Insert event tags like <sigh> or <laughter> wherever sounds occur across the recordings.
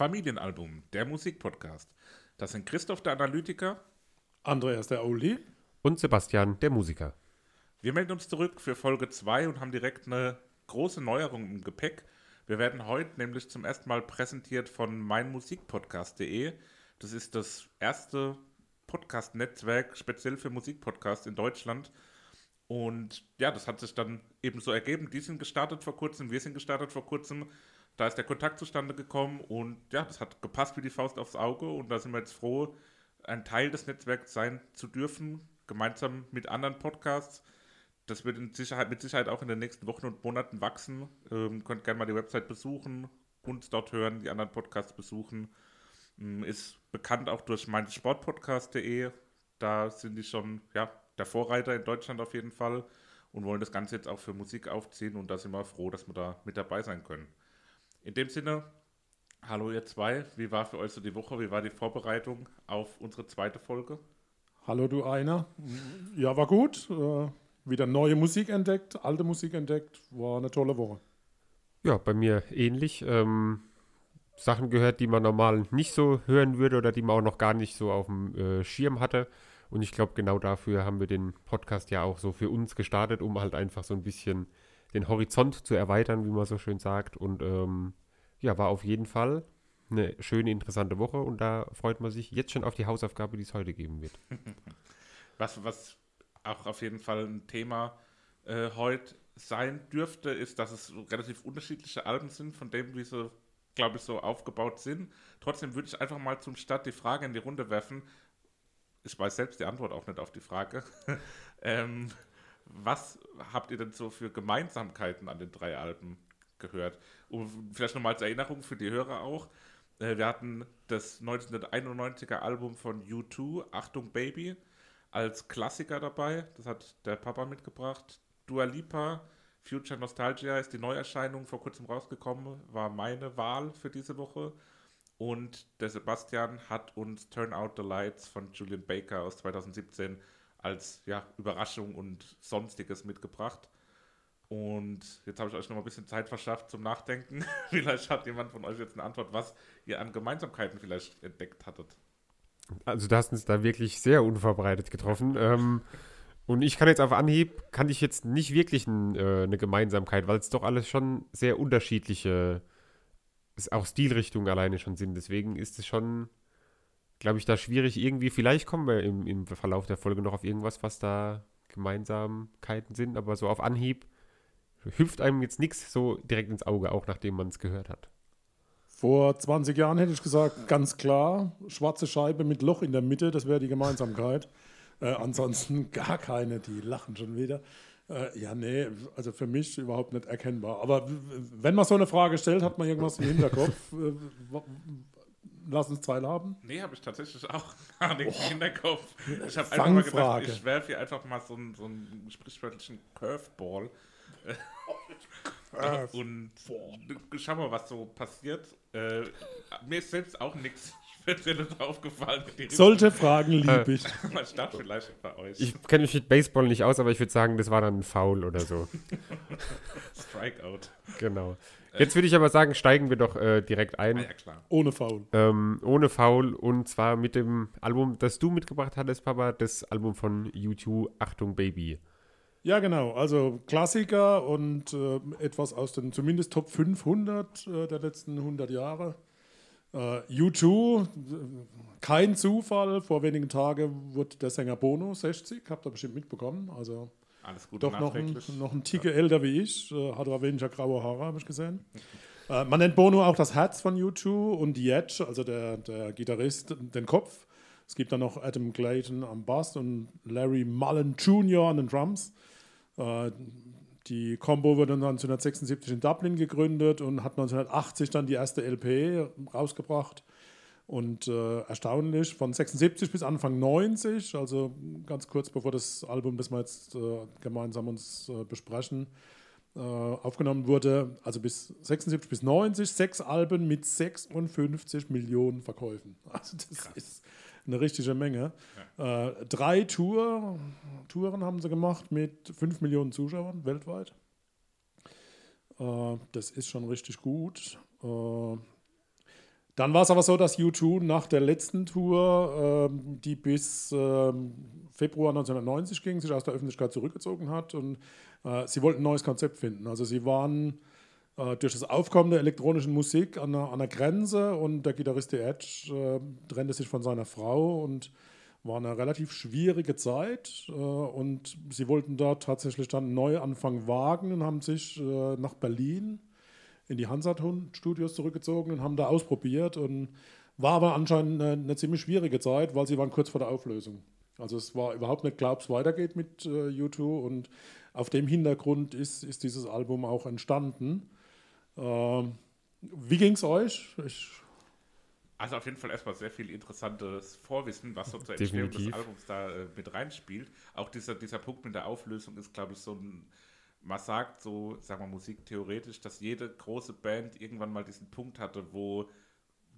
Familienalbum, der Musikpodcast. Das sind Christoph der Analytiker. Andreas der Oldie. Und Sebastian der Musiker. Wir melden uns zurück für Folge 2 und haben direkt eine große Neuerung im Gepäck. Wir werden heute nämlich zum ersten Mal präsentiert von meinmusikpodcast.de. Das ist das erste Podcast-Netzwerk speziell für Musikpodcasts in Deutschland. Und ja, das hat sich dann eben so ergeben. Die sind gestartet vor kurzem, wir sind gestartet vor kurzem da ist der Kontakt zustande gekommen und ja, das hat gepasst wie die Faust aufs Auge und da sind wir jetzt froh, ein Teil des Netzwerks sein zu dürfen, gemeinsam mit anderen Podcasts. Das wird Sicherheit, mit Sicherheit auch in den nächsten Wochen und Monaten wachsen. Ähm, könnt gerne mal die Website besuchen, uns dort hören, die anderen Podcasts besuchen. Ähm, ist bekannt auch durch meinsportpodcast.de. Da sind die schon ja, der Vorreiter in Deutschland auf jeden Fall und wollen das Ganze jetzt auch für Musik aufziehen und da sind wir froh, dass wir da mit dabei sein können. In dem Sinne, hallo ihr zwei, wie war für euch so die Woche, wie war die Vorbereitung auf unsere zweite Folge? Hallo du einer. Ja, war gut. Äh, wieder neue Musik entdeckt, alte Musik entdeckt. War eine tolle Woche. Ja, bei mir ähnlich. Ähm, Sachen gehört, die man normal nicht so hören würde oder die man auch noch gar nicht so auf dem äh, Schirm hatte. Und ich glaube, genau dafür haben wir den Podcast ja auch so für uns gestartet, um halt einfach so ein bisschen den Horizont zu erweitern, wie man so schön sagt. Und ähm, ja, war auf jeden Fall eine schöne, interessante Woche und da freut man sich jetzt schon auf die Hausaufgabe, die es heute geben wird. <laughs> Was, was auch auf jeden Fall ein Thema äh, heute sein dürfte, ist, dass es relativ unterschiedliche Alben sind, von dem, wie sie, glaube ich, so aufgebaut sind. Trotzdem würde ich einfach mal zum Start die Frage in die Runde werfen. Ich weiß selbst die Antwort auch nicht auf die Frage. <laughs> ähm, was habt ihr denn so für Gemeinsamkeiten an den drei Alben gehört? Und vielleicht nochmal als Erinnerung für die Hörer auch. Äh, wir hatten das 1991er Album von U2, Achtung Baby, als Klassiker dabei. Das hat der Papa mitgebracht. Dua Lipa, Future Nostalgia ist die Neuerscheinung vor kurzem rausgekommen, war meine Wahl für diese Woche. Und der Sebastian hat uns Turn Out the Lights von Julian Baker aus 2017 als ja, Überraschung und Sonstiges mitgebracht. Und jetzt habe ich euch noch mal ein bisschen Zeit verschafft zum Nachdenken. <laughs> vielleicht hat jemand von euch jetzt eine Antwort, was ihr an Gemeinsamkeiten vielleicht entdeckt hattet. Also du hast uns da wirklich sehr unvorbereitet getroffen. <laughs> ähm, und ich kann jetzt auf Anhieb, kann ich jetzt nicht wirklich ein, äh, eine Gemeinsamkeit, weil es doch alles schon sehr unterschiedliche, auch Stilrichtungen alleine schon sind. Deswegen ist es schon glaube ich, da schwierig irgendwie. Vielleicht kommen wir im, im Verlauf der Folge noch auf irgendwas, was da Gemeinsamkeiten sind, aber so auf Anhieb hüpft einem jetzt nichts so direkt ins Auge, auch nachdem man es gehört hat. Vor 20 Jahren hätte ich gesagt, ganz klar, schwarze Scheibe mit Loch in der Mitte, das wäre die Gemeinsamkeit. Äh, ansonsten <laughs> gar keine, die lachen schon wieder. Äh, ja, nee, also für mich überhaupt nicht erkennbar. Aber wenn man so eine Frage stellt, hat man irgendwas im Hinterkopf. Äh, lass uns zwei haben? Nee, habe ich tatsächlich auch <laughs> gar nichts oh. im Hinterkopf. Ich habe einfach mal gedacht, ich werfe hier einfach mal so einen, so einen sprichwörtlichen Curveball. <laughs> und schauen wir, was so passiert. Äh, mir ist selbst auch nichts <laughs> nicht aufgefallen? Solche Fragen liebe ich. Man startet vielleicht bei euch. Ich kenne mich mit Baseball nicht aus, aber ich würde sagen, das war dann ein Foul oder so. Strikeout. genau. Jetzt würde ich aber sagen, steigen wir doch äh, direkt ein. Ah, ja, klar. Ohne Foul. Ähm, ohne Foul und zwar mit dem Album, das du mitgebracht hattest, Papa, das Album von U2, Achtung Baby. Ja, genau. Also Klassiker und äh, etwas aus den zumindest Top 500 äh, der letzten 100 Jahre. Äh, U2, äh, kein Zufall. Vor wenigen Tagen wurde der Sänger Bono 60, habt ihr bestimmt mitbekommen. Also Alles Gute doch noch ein, noch ein Ticke älter wie ich. Äh, hat aber weniger graue Haare, habe ich gesehen. Äh, man nennt Bono auch das Herz von U2 und die Edge, also der, der Gitarrist, den Kopf. Es gibt dann noch Adam Clayton am Bass und Larry Mullen Jr. an den Drums. Äh, die Combo wurde 1976 in Dublin gegründet und hat 1980 dann die erste LP rausgebracht. Und äh, erstaunlich, von 76 bis Anfang 90, also ganz kurz bevor das Album, das wir jetzt äh, gemeinsam uns äh, besprechen, äh, aufgenommen wurde, also bis 76 bis 90, sechs Alben mit 56 Millionen Verkäufen. <laughs> Also das ist eine richtige Menge. Äh, drei Tour, Touren haben sie gemacht mit 5 Millionen Zuschauern weltweit. Äh, das ist schon richtig gut. Dann war es aber so, dass U2 nach der letzten Tour, ähm, die bis ähm, Februar 1990 ging, sich aus der Öffentlichkeit zurückgezogen hat und äh, sie wollten ein neues Konzept finden. Also sie waren äh, durch das Aufkommen der elektronischen Musik an der, an der Grenze und der Gitarrist The Edge äh, trennte sich von seiner Frau und war eine relativ schwierige Zeit äh, und sie wollten dort tatsächlich dann einen Neuanfang wagen und haben sich äh, nach Berlin in die Hansaton-Studios zurückgezogen und haben da ausprobiert und war aber anscheinend eine, eine ziemlich schwierige Zeit, weil sie waren kurz vor der Auflösung. Also es war überhaupt nicht klar, ob es weitergeht mit äh, U2 und auf dem Hintergrund ist, ist dieses Album auch entstanden. Ähm, wie ging es euch? Ich, Also auf jeden Fall erstmal sehr viel interessantes Vorwissen, was so zur Entstehung Definitiv. des Albums da äh, mit reinspielt. Auch dieser, dieser Punkt mit der Auflösung ist, glaube ich, so ein, man sagt so, sagen wir musiktheoretisch, dass jede große Band irgendwann mal diesen Punkt hatte, wo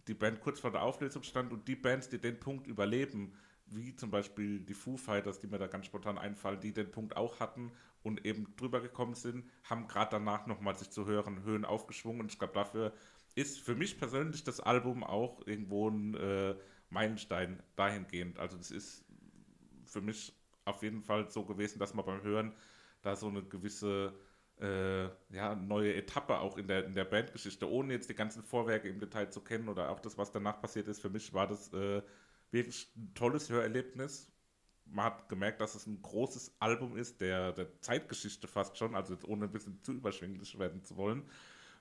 die Band kurz vor der Auflösung stand und die Bands, die den Punkt überleben, wie zum Beispiel die Foo Fighters, die mir da ganz spontan einfallen, die den Punkt auch hatten und eben drüber gekommen sind, haben gerade danach nochmal sich zu höheren Höhen aufgeschwungen und ich glaube, dafür ist für mich persönlich das Album auch irgendwo ein äh, Meilenstein dahingehend. Also das ist für mich auf jeden Fall so gewesen, dass man beim Hören da so eine gewisse äh, ja, neue Etappe auch in der, in der Bandgeschichte, ohne jetzt die ganzen Vorwerke im Detail zu kennen oder auch das, was danach passiert ist. Für mich war das äh, wirklich ein tolles Hörerlebnis. Man hat gemerkt, dass es ein großes Album ist, der, der Zeitgeschichte fast schon, also jetzt ohne ein bisschen zu überschwänglich werden zu wollen.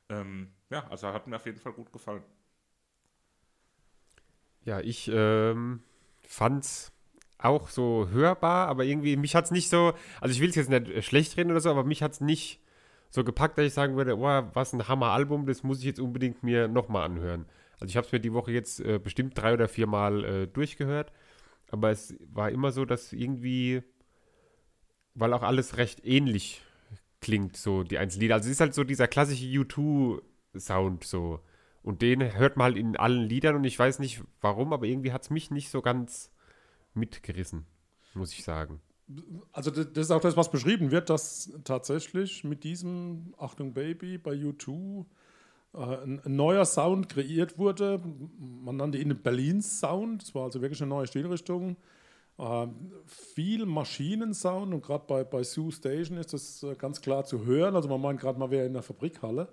Ähm, ja, also hat mir auf jeden Fall gut gefallen. Ja, ich ähm, fand's auch so hörbar, aber irgendwie, mich hat's nicht so, also ich will es jetzt nicht äh, schlecht reden oder so, aber mich hat's nicht so gepackt, dass ich sagen würde, oh, was ein Hammer-Album, das muss ich jetzt unbedingt mir nochmal anhören. Also ich habe es mir die Woche jetzt äh, bestimmt drei oder vier Mal äh, durchgehört, aber es war immer so, dass irgendwie, weil auch alles recht ähnlich klingt, so die einzelnen Lieder. Also es ist halt so dieser klassische U2-Sound so. Und den hört man halt in allen Liedern und ich weiß nicht warum, aber irgendwie hat es mich nicht so ganz mitgerissen, muss ich sagen. also das ist auch das, was beschrieben wird, dass tatsächlich mit diesem Achtung Baby bei U2 äh, ein, ein neuer Sound kreiert wurde. Man nannte ihn Berlins Sound. Das war also wirklich eine neue Stilrichtung. Ähm, viel Maschinensound und gerade bei, bei Sioux Station ist das äh, ganz klar zu hören. Also man meint gerade, man wäre in der Fabrikhalle.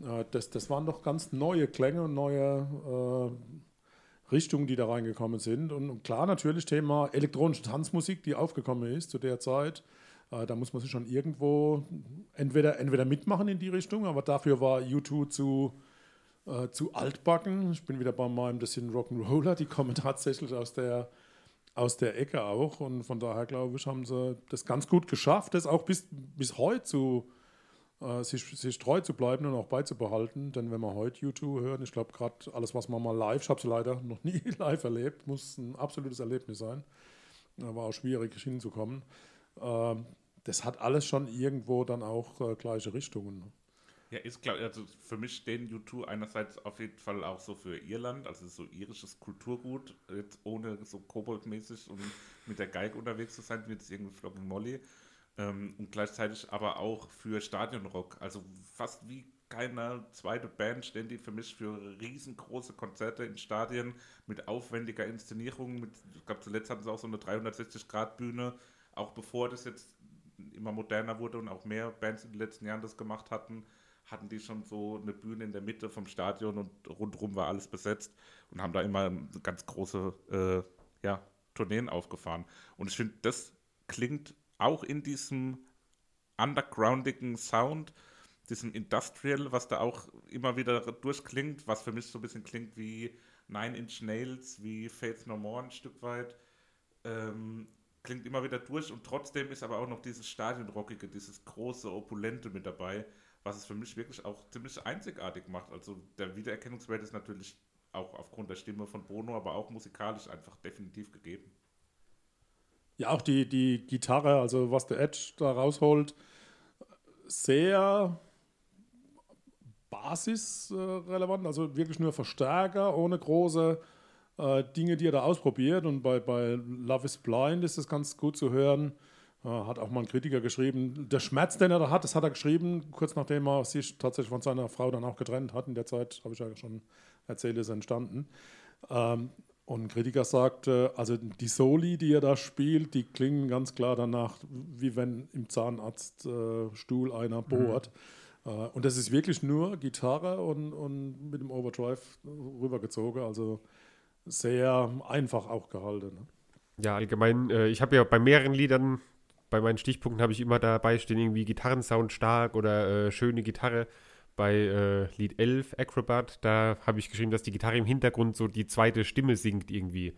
Äh, das, das waren doch ganz neue Klänge und neue äh, Richtungen, die da reingekommen sind. Und, klar natürlich Thema elektronische Tanzmusik, die aufgekommen ist zu der Zeit. Äh, da muss man sich schon irgendwo entweder, entweder mitmachen in die Richtung, aber dafür war U2 zu, äh, zu altbacken. Ich bin wieder bei meinem, das sind Rock'n'Roller, die kommen <laughs> tatsächlich aus der, aus der Ecke auch. Und von daher, glaube ich, haben sie das ganz gut geschafft, das auch bis, bis heute zu, äh, sich, sich treu zu bleiben und auch beizubehalten. Denn wenn man heute U2 hören, ich glaube, gerade alles, was man mal live, ich habe es leider noch nie <laughs> live erlebt, muss ein absolutes Erlebnis sein. Äh, War auch schwierig hinzukommen. Ähm, das hat alles schon irgendwo dann auch äh, gleiche Richtungen. Ja, ist klar, also für mich stehen U2 einerseits auf jeden Fall auch so für Irland, also so irisches Kulturgut, jetzt ohne so koboldmäßig und mit der Geige unterwegs zu sein, wie jetzt irgendwie Flogging Molly. Ähm, und gleichzeitig aber auch für Stadionrock, also fast wie keine zweite Band stehen die für mich für riesengroße Konzerte in Stadien mit aufwendiger Inszenierung. Mit, ich glaube, zuletzt hatten sie auch so eine 360-Grad-Bühne, auch bevor das jetzt immer moderner wurde und auch mehr Bands in den letzten Jahren das gemacht hatten hatten die schon so eine Bühne in der Mitte vom Stadion und rundherum war alles besetzt und haben da immer ganz große äh, ja, Tourneen aufgefahren. Und ich finde, das klingt auch in diesem undergroundigen Sound, diesem Industrial, was da auch immer wieder durchklingt, was für mich so ein bisschen klingt wie Nine Inch Nails, wie Faith No More ein Stück weit. Ähm, klingt immer wieder durch und trotzdem ist aber auch noch dieses Stadionrockige, dieses große, opulente mit dabei, was es für mich wirklich auch ziemlich einzigartig macht. Also der Wiedererkennungswert ist natürlich auch aufgrund der Stimme von Bono, aber auch musikalisch einfach definitiv gegeben. Ja, auch die, die Gitarre, also was der Edge da rausholt, sehr basisrelevant, also wirklich nur Verstärker, ohne große äh, Dinge, die er da ausprobiert. Und bei, bei Love is Blind ist es ganz gut zu hören, hat auch mal ein Kritiker geschrieben, der Schmerz, den er da hat, das hat er geschrieben, kurz nachdem er sich tatsächlich von seiner Frau dann auch getrennt hat. In der Zeit, habe ich ja schon erzählt, ist entstanden. Ähm, und ein Kritiker sagte, also die Soli, die er da spielt, die klingen ganz klar danach, wie wenn im Zahnarztstuhl äh, einer bohrt. Mhm. Und das ist wirklich nur Gitarre und, und mit dem Overdrive rübergezogen. Also sehr einfach auch gehalten. Ne? Ja, allgemein, äh, ich habe ja bei mehreren Liedern bei meinen Stichpunkten habe ich immer dabei stehen, irgendwie Gitarrensound stark oder äh, schöne Gitarre. Bei äh, Lied 11, Acrobat, da habe ich geschrieben, dass die Gitarre im Hintergrund so die zweite Stimme singt irgendwie.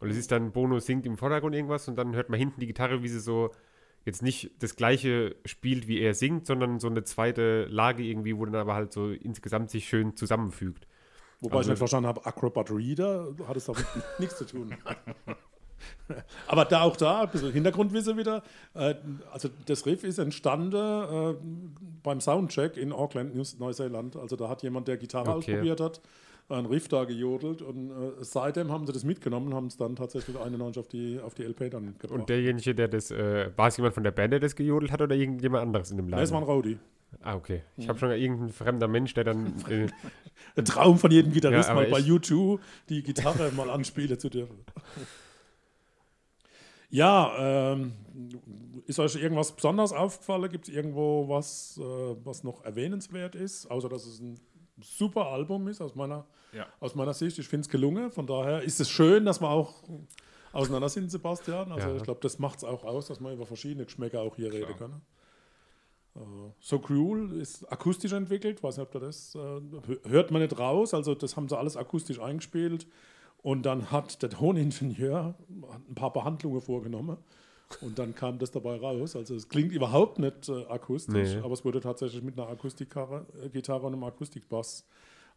Und es ist dann, Bono singt im Vordergrund irgendwas und dann hört man hinten die Gitarre, wie sie so jetzt nicht das gleiche spielt, wie er singt, sondern so eine zweite Lage irgendwie, wo dann aber halt so insgesamt sich schön zusammenfügt. Wobei also, ich nicht verstanden habe, Acrobat Reader hat es damit <laughs> nichts zu tun. <laughs> Aber da auch da, ein bisschen Hintergrundwissen wieder. Äh, also das Riff ist entstanden äh, beim Soundcheck in Auckland, Neuseeland. Also da hat jemand, der Gitarre okay. ausprobiert hat, einen Riff da gejodelt und äh, seitdem haben sie das mitgenommen und haben es dann tatsächlich 91 auf die, auf die LP dann gebracht. Und derjenige, der das, äh, war es jemand von der Band, der das gejodelt hat oder irgendjemand anderes in dem Laden? Das war ein Rowdy. Ah, okay. Ich habe schon irgendein fremder Mensch, der dann. <laughs> Äh, ein Traum von jedem Gitarrist, ja, mal bei U2 die Gitarre mal anspielen zu dürfen. <laughs> Ja, ähm, ist euch irgendwas besonders aufgefallen? Gibt es irgendwo was, äh, was noch erwähnenswert ist, außer dass es ein super Album ist aus meiner, ja. aus meiner Sicht? Ich finde es gelungen. Von daher ist es schön, dass wir auch auseinander sind, Sebastian. Also ja. ich glaube, das macht es auch aus, dass wir über verschiedene Geschmäcker auch hier Klar. reden können. Uh, so Cruel ist akustisch entwickelt, weiß nicht, ob ihr das uh, hört man nicht raus, also das haben sie alles akustisch eingespielt. Und dann hat der Toningenieur ein paar Behandlungen vorgenommen. Und dann kam das dabei raus. Also es klingt überhaupt nicht äh, akustisch, nee. aber es wurde tatsächlich mit einer Akustikgitarre äh, und einem Akustikbass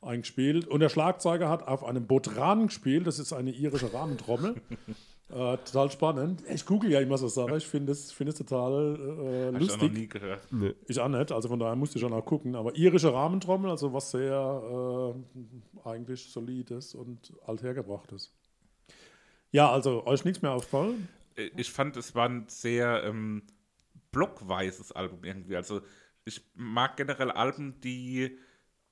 eingespielt. Und der Schlagzeuger hat auf einem Botran gespielt. Das ist eine irische Rahmentrommel. <laughs> Äh, total spannend. Ich google ja immer so Sachen. Ich finde es find total äh, lustig. Ich auch noch nie gehört. Nee. Ich auch nicht. Also von daher musste ich schon auch gucken. Aber irische Rahmentrommel, also was sehr äh, eigentlich solides und althergebrachtes. Ja, also euch nichts mehr auffallen? Ich fand, es war ein sehr ähm, blockweises Album irgendwie. Also ich mag generell Alben, die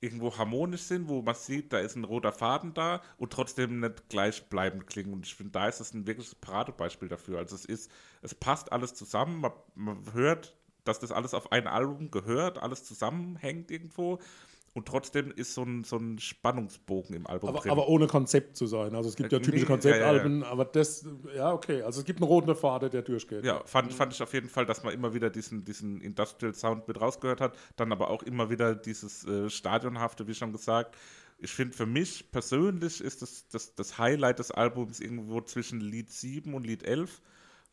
irgendwo harmonisch sind, wo man sieht, da ist ein roter Faden da und trotzdem nicht gleichbleibend klingen. Und ich finde, da ist es ein wirkliches Paradebeispiel dafür. Also es ist, es passt alles zusammen, man, man hört, dass das alles auf ein Album gehört, alles zusammenhängt irgendwo und trotzdem ist so ein, so ein Spannungsbogen im Album aber, drin. Aber ohne Konzept zu sein. Also es gibt ja äh, typische nee, Konzeptalben, ja, ja, ja. aber das, ja, okay. Also es gibt einen roten Faden, der durchgeht. Ja, fand, fand ich auf jeden Fall, dass man immer wieder diesen, diesen Industrial Sound mit rausgehört hat. Dann aber auch immer wieder dieses äh, Stadionhafte, wie schon gesagt. Ich finde, für mich persönlich ist das, das, das Highlight des Albums irgendwo zwischen Lied 7 und Lied 11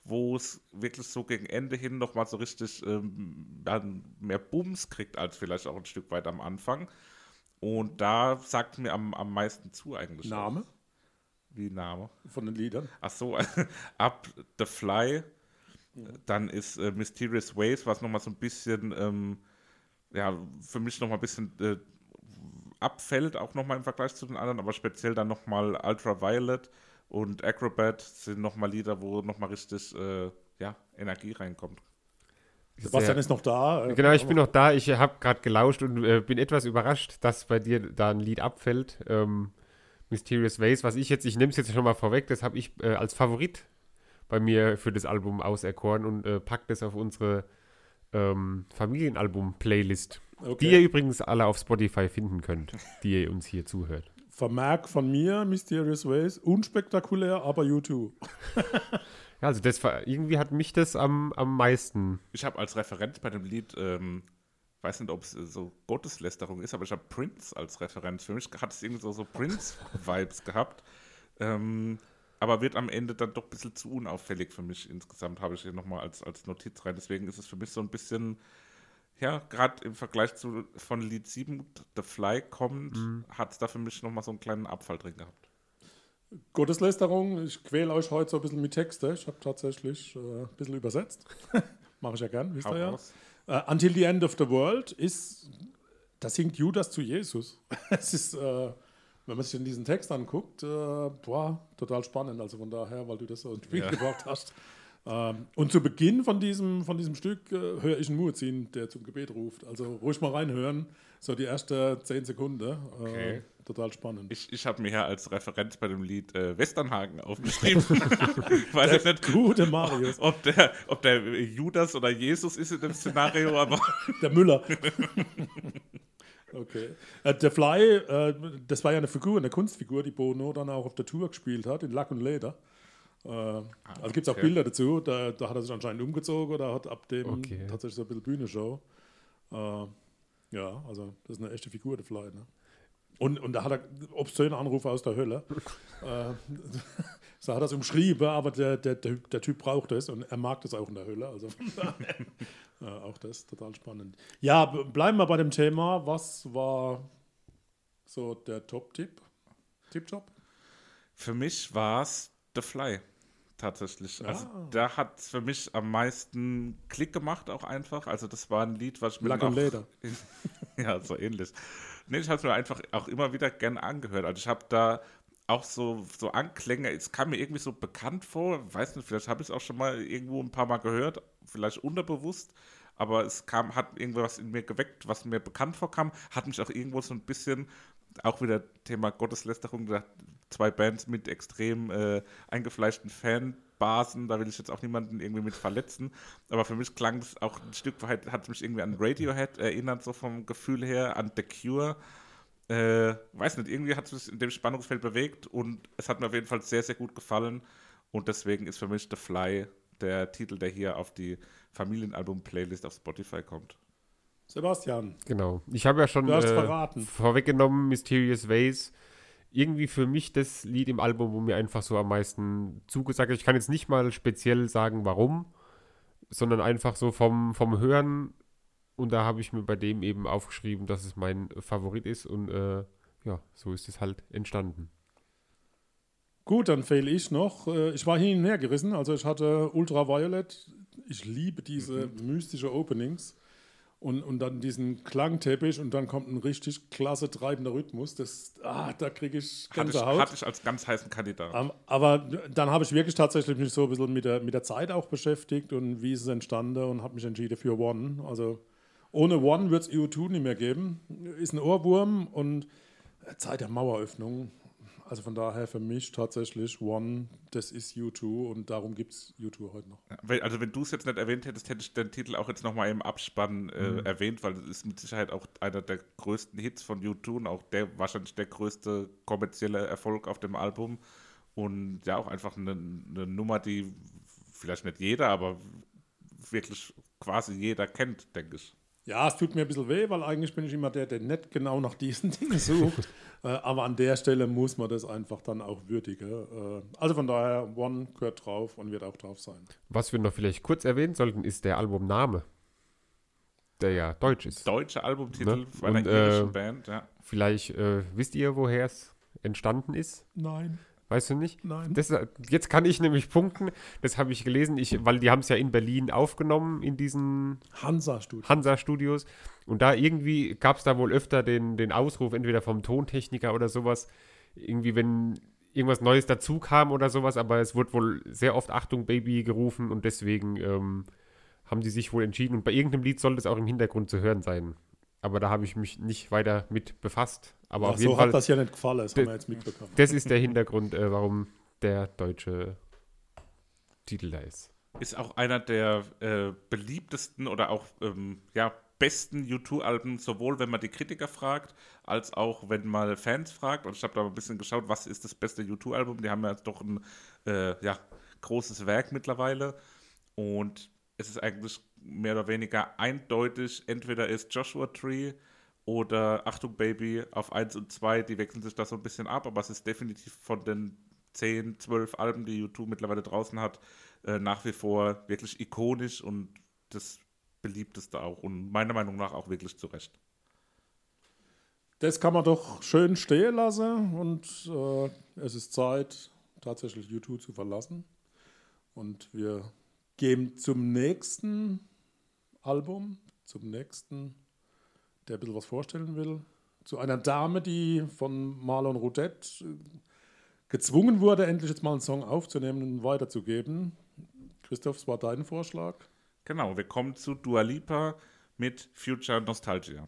wo es wirklich so gegen Ende hin nochmal so richtig ähm, mehr Bums kriegt, als vielleicht auch ein Stück weit am Anfang. Und da sagt mir am, am meisten zu eigentlich. Name? Auch. Wie Name? Von den Liedern? Ach so, <laughs> Up the Fly. Dann ist äh, Mysterious Ways, was nochmal so ein bisschen ähm, ja, für mich nochmal ein bisschen äh, abfällt, auch nochmal im Vergleich zu den anderen, aber speziell dann nochmal Ultraviolet und Acrobat sind nochmal Lieder, wo nochmal richtig äh, ja, Energie reinkommt. Sebastian Sehr- ist noch da. äh, Genau, ich bin noch da. Ich habe gerade gelauscht und äh, bin etwas überrascht, dass bei dir da ein Lied abfällt. Ähm, Mysterious Ways, was ich jetzt, ich nehme es jetzt schon mal vorweg, das habe ich äh, als Favorit bei mir für das Album auserkoren und äh, pack das auf unsere ähm, Familienalbum-Playlist, Okay. die ihr übrigens alle auf Spotify finden könnt, die ihr uns hier zuhört. Vermerk von mir, Mysterious Ways, unspektakulär, aber U2. <laughs> Ja, also das war, irgendwie hat mich das am, am meisten. Ich habe als Referenz bei dem Lied, ähm, weiß nicht, ob es äh, so Gotteslästerung ist, aber ich habe Prince als Referenz. Für mich hat es irgendwie so, so Prince-Vibes <laughs> gehabt. Ähm, aber wird am Ende dann doch ein bisschen zu unauffällig für mich insgesamt, habe ich hier nochmal als, als Notiz rein. Deswegen ist es für mich so ein bisschen, ja, gerade im Vergleich zu von Lied 7, The Fly kommt, hat es da für mich nochmal so einen kleinen Abfall drin gehabt. Gotteslästerung, ich quäle euch heute so ein bisschen mit Texte. Ich habe tatsächlich äh, ein bisschen übersetzt. <laughs> Mache ich ja gern, wisst Hau ihr ja. raus. Äh, Until the End of the World ist, da singt Judas zu Jesus. <laughs> es ist, äh, wenn man sich in diesen Text anguckt, äh, boah, total spannend. Also von daher, weil du das so ins Spiel Ja. gebracht hast. Ähm, und zu Beginn von diesem, von diesem Stück äh, höre ich einen Muezzin, der zum Gebet ruft. Also ruhig mal reinhören, so die ersten zehn Sekunden. Äh, Okay. Total spannend. Ich, ich habe mir hier als Referenz bei dem Lied äh, Westernhagen aufgeschrieben. <laughs> Weiß jetzt nicht, Gute Marius, ob der, ob der Judas oder Jesus ist in dem Szenario, aber <laughs> der Müller. Okay. Äh, der Fly, äh, das war ja eine Figur, eine Kunstfigur, die Bono dann auch auf der Tour gespielt hat, in Lack und Leder. Äh, also gibt es auch okay. Bilder dazu, da, da hat er sich anscheinend umgezogen oder hat ab dem Okay. tatsächlich so ein bisschen Bühnenshow. Äh, ja, also das ist eine echte Figur, der Fly. Ne? Und, und da hat er obszöne Anrufe aus der Hölle. <laughs> äh, <laughs> so hat er es umschrieben, aber der, der, der, Typ braucht es und er mag das auch in der Hölle. Also äh, <laughs> auch das total spannend. Ja, bleiben wir bei dem Thema. Was war so der Top-Tipp? Tipp-Top? für mich war es The Fly. Tatsächlich. Also Ah. da hat es für mich am meisten Klick gemacht, auch einfach. Also das war ein Lied, was ich mir Lack und Leder. ja, so ähnlich. Nee, ich habe es mir einfach auch immer wieder gern angehört. Also ich habe da auch so, so Anklänge, es kam mir irgendwie so bekannt vor, weiß nicht, vielleicht habe ich es auch schon mal irgendwo ein paar Mal gehört, vielleicht unterbewusst, aber es kam, hat irgendwas in mir geweckt, was mir bekannt vorkam, hat mich auch irgendwo so ein bisschen, auch wieder Thema Gotteslästerung, da zwei Bands mit extrem äh, eingefleischten Fanbasen, da will ich jetzt auch niemanden irgendwie mit verletzen, aber für mich klang es auch ein Stück weit, hat es mich irgendwie an Radiohead erinnert, so vom Gefühl her, an The Cure. Äh, weiß nicht, irgendwie hat es mich in dem Spannungsfeld bewegt und es hat mir auf jeden Fall sehr, sehr gut gefallen. Und deswegen ist für mich The Fly der Titel, der hier auf die Familienalbum-Playlist auf Spotify kommt. Sebastian, Genau. Ich habe ja schon Du hast äh, verraten. vorweggenommen, Mysterious Ways. Irgendwie für mich das Lied im Album, wo mir einfach so am meisten zugesagt hat. Ich kann jetzt nicht mal speziell sagen, warum, sondern einfach so vom, vom Hören. Und da habe ich mir bei dem eben aufgeschrieben, dass es mein Favorit ist. Und äh, ja, so ist es halt entstanden. Gut, dann fehle ich noch. Äh, Ich war hin und her gerissen. Also ich hatte Ultraviolet. Ich liebe diese mystische Openings. Und, und dann diesen Klangteppich und dann kommt ein richtig klasse treibender Rhythmus. Das, ah, da kriege ich Hatte ich, Gänsehaut. hatte ich als ganz heißen Kandidat. Ähm, Aber dann habe ich wirklich tatsächlich mich so ein bisschen mit der, mit der Zeit auch beschäftigt und wie es entstanden und habe mich entschieden für One. Also ohne One wird es EU2 nicht mehr geben. Ist ein Ohrwurm und Zeit der Maueröffnung. Also von daher für mich tatsächlich One, das ist U2 und darum gibt es U2 heute noch. Also wenn du es jetzt nicht erwähnt hättest, hätte ich den Titel auch jetzt nochmal im Abspann äh, erwähnt, weil das ist mit Sicherheit auch einer der größten Hits von U2 und auch der wahrscheinlich der größte kommerzielle Erfolg auf dem Album. Und ja, auch einfach eine, eine Nummer, die vielleicht nicht jeder, aber wirklich quasi jeder kennt, denke ich. Ja, es tut mir ein bisschen weh, weil eigentlich bin ich immer der, der nicht genau nach diesen <laughs> Dingen sucht. <laughs> äh, aber an der Stelle muss man das einfach dann auch würdigen. Äh, also von daher, One gehört drauf und wird auch drauf sein. Was wir noch vielleicht kurz erwähnen sollten, ist der Albumname. Der ja deutsch ist. Deutscher Albumtitel Ne? von einer Und, äh, irischen Band, ja. Vielleicht äh, wisst ihr, woher es entstanden ist. Nein. Weißt du nicht? Nein. Das, jetzt kann ich nämlich punkten. Das habe ich gelesen, ich, weil die haben es ja in Berlin aufgenommen, in diesen Hansa-Studio. Hansa-Studios. Und da irgendwie gab es da wohl öfter den, den Ausruf, entweder vom Tontechniker oder sowas, irgendwie, wenn irgendwas Neues dazu kam oder sowas, aber es wurde wohl sehr oft Achtung Baby gerufen und deswegen ähm, haben die sich wohl entschieden. Und bei irgendeinem Lied sollte es auch im Hintergrund zu hören sein. Aber da habe ich mich nicht weiter mit befasst. Aber Ach, auf jeden so Fall, hat das ja nicht gefallen, das haben wir jetzt mitbekommen. das ist der Hintergrund, äh, warum der deutsche Titel da ist. Ist auch einer der äh, beliebtesten oder auch ähm, ja, besten U2-Alben, sowohl wenn man die Kritiker fragt, als auch wenn man Fans fragt. Und ich habe da mal ein bisschen geschaut, was ist das beste U2-Album? Die haben ja jetzt doch ein äh, ja, großes Werk mittlerweile. Und es ist eigentlich mehr oder weniger eindeutig, entweder ist Joshua Tree oder Achtung Baby auf 1 und 2, die wechseln sich da so ein bisschen ab, aber es ist definitiv von den 10, 12 Alben, die U2 mittlerweile draußen hat, äh, nach wie vor wirklich ikonisch und das beliebteste auch und meiner Meinung nach auch wirklich zu Recht. Das kann man doch schön stehen lassen und äh, es ist Zeit, tatsächlich YouTube zu verlassen. Und wir gehen zum nächsten Album, zum nächsten, der ein bisschen was vorstellen will. Zu einer Dame, die von Marlon Roudette äh, gezwungen wurde, endlich jetzt mal einen Song aufzunehmen und weiterzugeben. Christoph, es war dein Vorschlag. Genau, wir kommen zu Dua Lipa mit Future Nostalgia.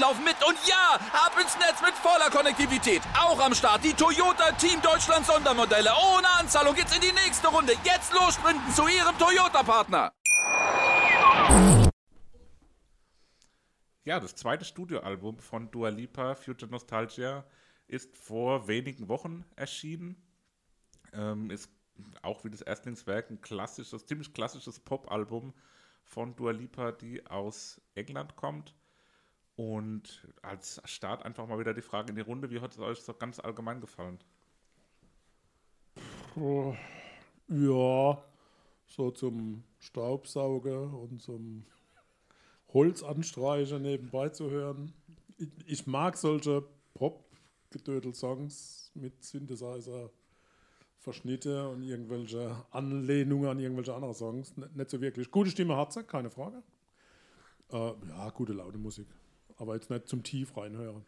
laufen mit. Und ja, ab ins Netz mit voller Konnektivität. Auch am Start die Toyota Team Deutschland Sondermodelle. Ohne Anzahlung geht's in die nächste Runde. Jetzt los sprinten zu Ihrem Toyota-Partner. Ja, das zweite Studioalbum von Dua Lipa, Future Nostalgia, ist vor wenigen Wochen erschienen. Ähm, ist auch wie das Erstlingswerk ein klassisches, ziemlich klassisches Pop-Album von Dua Lipa, die aus England kommt. Und als Start einfach mal wieder die Frage in die Runde, wie hat es euch so ganz allgemein gefallen? Ja, so zum Staubsauger und zum Holzanstreicher nebenbei zu hören. Ich, ich mag solche Pop-Gedödel-Songs mit Synthesizer, Verschnitte und irgendwelche Anlehnungen an irgendwelche andere Songs. N nicht so wirklich. Gute Stimme hat sie, keine Frage. Äh, ja, gute laute Musik. Aber jetzt nicht zum Tief reinhören.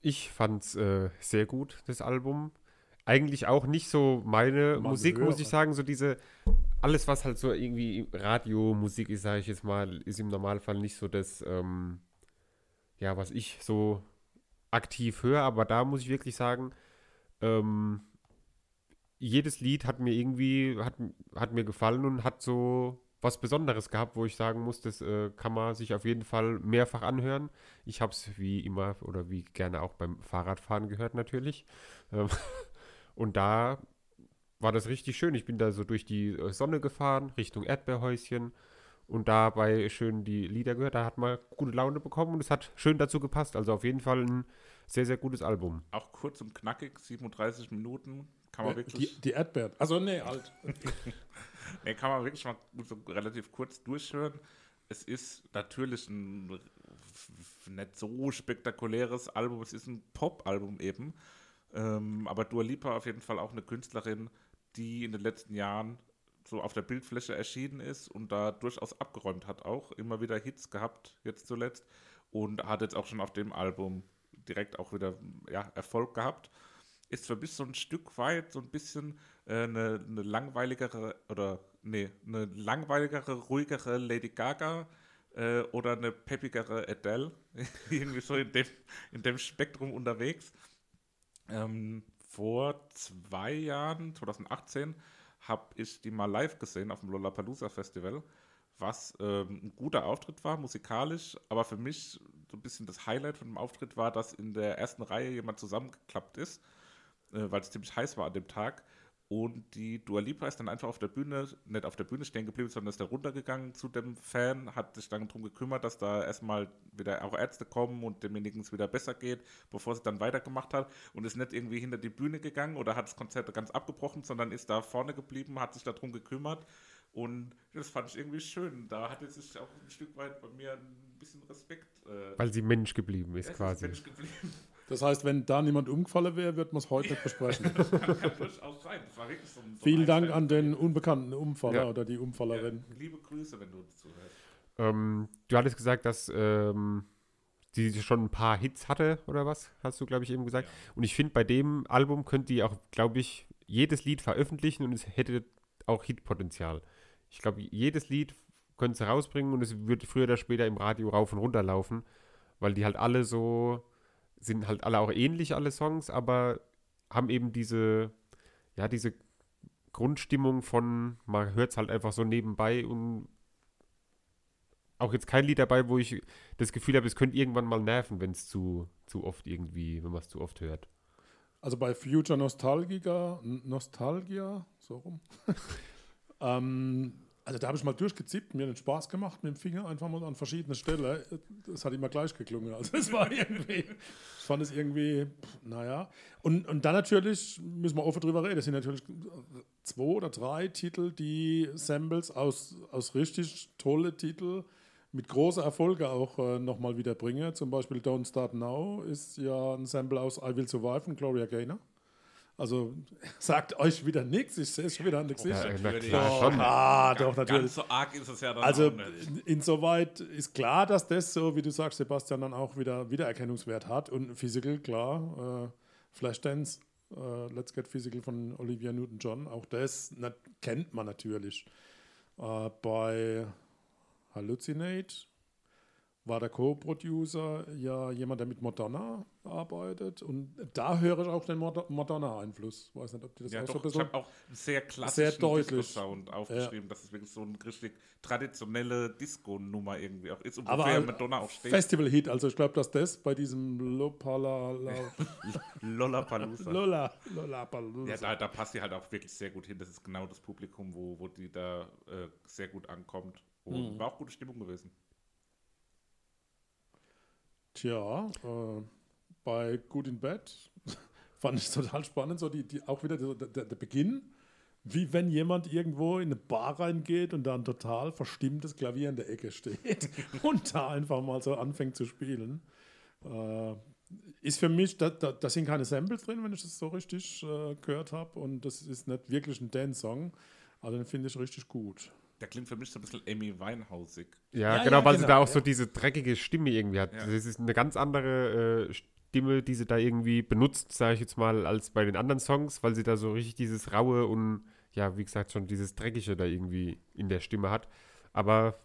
Ich fand's äh, sehr gut, das Album. Eigentlich auch nicht so meine Mal Musik, muss ich sagen. So diese, alles, was halt so irgendwie Radiomusik ist, sage ich jetzt mal, ist im Normalfall nicht so das, ähm, ja, was ich so aktiv höre. Aber da muss ich wirklich sagen, ähm, jedes Lied hat mir irgendwie, hat, hat mir gefallen und hat so was Besonderes gehabt, wo ich sagen muss, das äh, kann man sich auf jeden Fall mehrfach anhören. Ich habe es wie immer oder wie gerne auch beim Fahrradfahren gehört natürlich. Ähm, <laughs> und da war das richtig schön. Ich bin da so durch die äh, Sonne gefahren, Richtung Erdbeerhäuschen und dabei schön die Lieder gehört. Da hat man gute Laune bekommen und es hat schön dazu gepasst. Also auf jeden Fall ein sehr, sehr gutes Album. Auch kurz und knackig, 37 Minuten, kann man wirklich... Die, die Erdbeeren. Also, nee, halt. <laughs> Nee, kann man wirklich mal so relativ kurz durchhören. Es ist natürlich ein nicht so spektakuläres Album, es ist ein Pop-Album eben. Ähm, aber Dua Lipa auf jeden Fall auch eine Künstlerin, die in den letzten Jahren so auf der Bildfläche erschienen ist und da durchaus abgeräumt hat auch. Immer wieder Hits gehabt, jetzt zuletzt. Und hat jetzt auch schon auf dem Album direkt auch wieder ja, Erfolg gehabt. Ist für mich so ein Stück weit so ein bisschen äh, eine, eine langweiligere oder nee, eine langweiligere, ruhigere Lady Gaga äh, oder eine peppigere Adele. <laughs> Irgendwie so in dem, in dem Spektrum unterwegs. Ähm, vor zwei Jahren, 2018, habe ich die mal live gesehen auf dem Lollapalooza Festival, was ähm, ein guter Auftritt war, musikalisch, aber für mich so ein bisschen das Highlight von dem Auftritt war, dass in der ersten Reihe jemand zusammengeklappt ist, äh, weil es ziemlich heiß war an dem Tag. Und die Dua Lipa ist dann einfach auf der Bühne, nicht auf der Bühne stehen geblieben, sondern ist da runtergegangen zu dem Fan, hat sich dann darum gekümmert, dass da erstmal wieder auch Ärzte kommen und demjenigen es wieder besser geht, bevor sie dann weitergemacht hat und ist nicht irgendwie hinter die Bühne gegangen oder hat das Konzert ganz abgebrochen, sondern ist da vorne geblieben, hat sich darum gekümmert und das fand ich irgendwie schön. Da hatte sich auch ein Stück weit bei mir ein bisschen Respekt. Äh, Weil sie Mensch geblieben ist, quasi. Mensch geblieben. Das heißt, wenn da niemand umgefallen wäre, wird man es heute nicht besprechen. <laughs> Das kann, kann durchaus sein. Das war wirklich so ein, so Vielen Dank an den unbekannten Umfaller Ja. oder die Umfallerin. Ja, liebe Grüße, wenn du uns zuhörst. Ähm, du hattest gesagt, dass ähm, die schon ein paar Hits hatte, oder was? Hast du, glaube ich, eben gesagt. Und ich finde, bei dem Album könnt ihr auch, glaube ich, jedes Lied veröffentlichen und es hätte auch Hitpotenzial. Ich glaube, jedes Lied könnt ihr rausbringen und es wird früher oder später im Radio rauf und runter laufen, weil die halt alle so, sind halt alle auch ähnlich, alle Songs, aber haben eben diese, ja, diese Grundstimmung von, man hört es halt einfach so nebenbei und auch jetzt kein Lied dabei, wo ich das Gefühl habe, es könnte irgendwann mal nerven, wenn es zu, zu oft irgendwie, wenn man es zu oft hört. Also bei Future Nostalgica, N- Nostalgia, so rum. <laughs> ähm, also da habe ich mal durchgezippt, mir den Spaß gemacht mit dem Finger einfach mal an verschiedene Stellen. Das hat immer gleich geklungen. Also es war <laughs> irgendwie, ich fand es irgendwie, naja. Und, und dann natürlich, müssen wir offen drüber reden, es sind natürlich zwei oder drei Titel, die Samples aus, aus richtig tolle Titel mit großer Erfolge auch äh, nochmal wieder bringen. Zum Beispiel Don't Start Now ist ja ein Sample aus I Will Survive von Gloria Gaynor. Also <laughs> sagt euch wieder nichts, ich sehe es schon wieder an der Gesicht. Ja, na natürlich. Doch, schon. ah, doch, Ganz natürlich. so arg ist es ja dann Also insoweit ist klar, dass das so, wie du sagst, Sebastian, dann auch wieder Wiedererkennungswert hat. Und Physical, klar, äh, Flashdance, äh, Let's Get Physical von Olivia Newton-John, auch das kennt man natürlich. Äh, bei Hallucinate war der Co-Producer ja jemand, der mit Madonna arbeitet. Und da höre ich auch den Mad- Madonna-Einfluss. Weiß nicht, ob die das Ja, auch so doch, ich bisschen... habe auch einen sehr klassischen Sehr deutlich. Disco-Sound aufgeschrieben, dass es wirklich so eine richtig traditionelle Disco-Nummer irgendwie auch ist. Und Aber wofür Madonna auch steht. Festival-Hit, also ich glaube, dass das bei diesem Lopala, Lollapalooza. <laughs> Lola, Lollapalooza. Ja, da, da passt die halt auch wirklich sehr gut hin. Das ist genau das Publikum, wo, wo die da äh, sehr gut ankommt. Und war auch gute Stimmung gewesen. Tja, äh, bei Good in Bed <laughs> fand ich total spannend, so die, die auch wieder der, der, der Beginn, wie wenn jemand irgendwo in eine Bar reingeht und da ein total verstimmtes Klavier in der Ecke steht <laughs> und da einfach mal so anfängt zu spielen. Äh, ist für mich, da, da, da sind keine Samples drin, wenn ich das so richtig äh, gehört habe und das ist nicht wirklich ein Dance-Song, also den finde ich richtig gut. Der klingt für mich so ein bisschen Amy Winehausig. Ja, Ja, genau, ja, weil sie genau, da auch ja. so diese dreckige Stimme irgendwie hat. Ja. Das ist eine ganz andere äh, Stimme, die sie da irgendwie benutzt, sage ich jetzt mal, als bei den anderen Songs, weil sie da so richtig dieses raue und ja, wie gesagt, schon dieses dreckige da irgendwie in der Stimme hat. Aber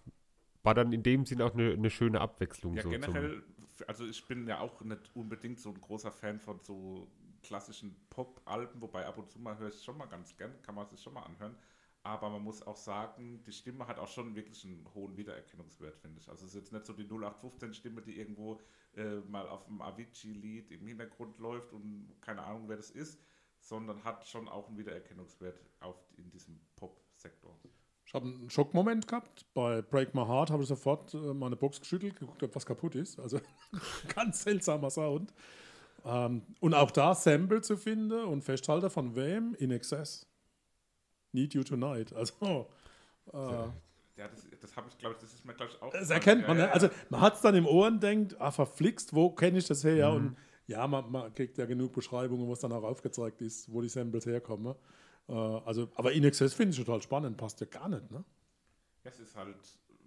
war dann in dem Sinn auch eine, eine schöne Abwechslung. Ja, so generell, also ich bin ja auch nicht unbedingt so ein großer Fan von so klassischen Pop-Alben, wobei ab und zu mal höre ich es schon mal ganz gern, kann man sich schon mal anhören. Aber man muss auch sagen, die Stimme hat auch schon wirklich einen hohen Wiedererkennungswert, finde ich. Also es ist jetzt nicht so die 0815-Stimme, die irgendwo äh, mal auf dem Avicii-Lied im Hintergrund läuft und keine Ahnung, wer das ist, sondern hat schon auch einen Wiedererkennungswert auf, in diesem Pop-Sektor. Ich habe einen Schockmoment gehabt. Bei Break My Heart habe ich sofort äh, meine Box geschüttelt, geguckt, ob was kaputt ist. Also <laughs> ganz seltsamer Sound. Ähm, und auch da Sample zu finden und Festhalter von wem? In Excess. Need You Tonight. Also, <laughs> äh, Ja, das, das habe ich, glaube ich, das ist mir, glaube ich, auch. das erkennt man. Ja, Ne? ja, Also, man hat es dann im Ohr und denkt, ah, verflixt, wo kenne ich das her? Mhm. Und ja, man, man kriegt ja genug Beschreibungen, wo es dann auch aufgezeigt ist, wo die Samples herkommen. Äh, also, aber In Excess finde ich total spannend, passt ja gar nicht. Ne? Ja, es ist halt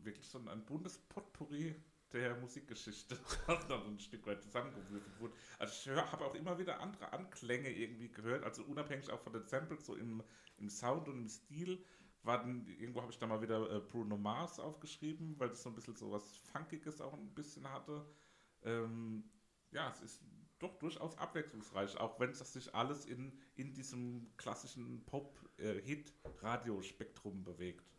wirklich so ein Bundespotpourri der Musikgeschichte, <laughs> dann ein Stück weit zusammengewürfelt wurde. Also ich habe auch immer wieder andere Anklänge irgendwie gehört, also unabhängig auch von den Samples, so im, im Sound und im Stil. Dann, irgendwo habe ich da mal wieder äh, Bruno Mars aufgeschrieben, weil das so ein bisschen so was Funkiges auch ein bisschen hatte. Ähm, ja, es ist doch durchaus abwechslungsreich, auch wenn das sich alles in, in diesem klassischen Pop-Hit-Radiospektrum bewegt.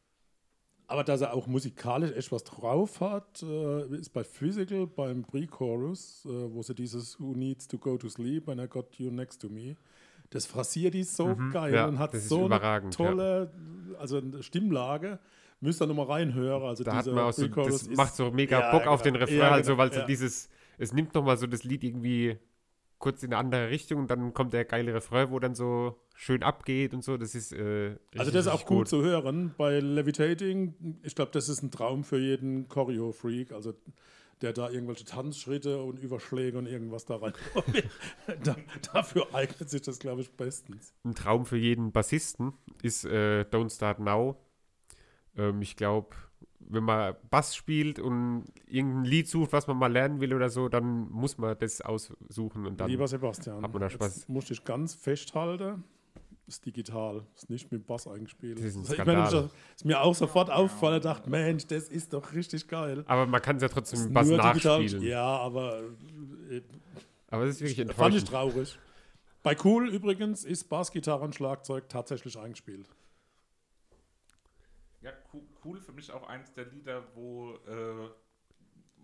Aber dass er auch musikalisch echt was drauf hat, äh, ist bei Physical, beim Pre-Chorus, äh, wo sie dieses Who needs to go to sleep and I got you next to me. Das frasiert die so geil Mhm. ja, und hat so eine überragend, ja. tolle also eine Stimmlage. Müsst ihr nochmal reinhören. Also Da hat man auch so, das macht so mega Ja, Bock auf genau. den Refrain, Ja, so, genau, weil so dieses, es nimmt nochmal so das Lied irgendwie kurz in eine andere Richtung und dann kommt der geile Refrain, wo dann so schön abgeht und so. Das ist äh, Also richtig, das ist auch gut, zu hören. Bei Levitating, ich glaube, das ist ein Traum für jeden Choreo-Freak, also der da irgendwelche Tanzschritte und Überschläge und irgendwas da rein. <laughs> da, dafür eignet sich das, glaube ich, bestens. Ein Traum für jeden Bassisten ist äh, Don't Start Now. Ähm, ich glaube, wenn man Bass spielt und irgendein Lied sucht, was man mal lernen will oder so, dann muss man das aussuchen und dann Lieber Sebastian, hat man da Spaß. jetzt musst du dich ganz festhalten. Ist digital, ist nicht mit Bass eingespielt. Das ist ein Ich meine, Skandal. das ist mir auch sofort aufgefallen, ich dachte, Mensch, das ist doch richtig geil. Aber man kann es ja trotzdem mit Bass nur digital- nachspielen. Ja, aber äh, Aber es ist wirklich Fand ich enttäuschend. traurig. Bei Cool übrigens ist Bass, Gitarre und Schlagzeug tatsächlich eingespielt. Ja, cool, für mich auch eins der Lieder, wo, äh,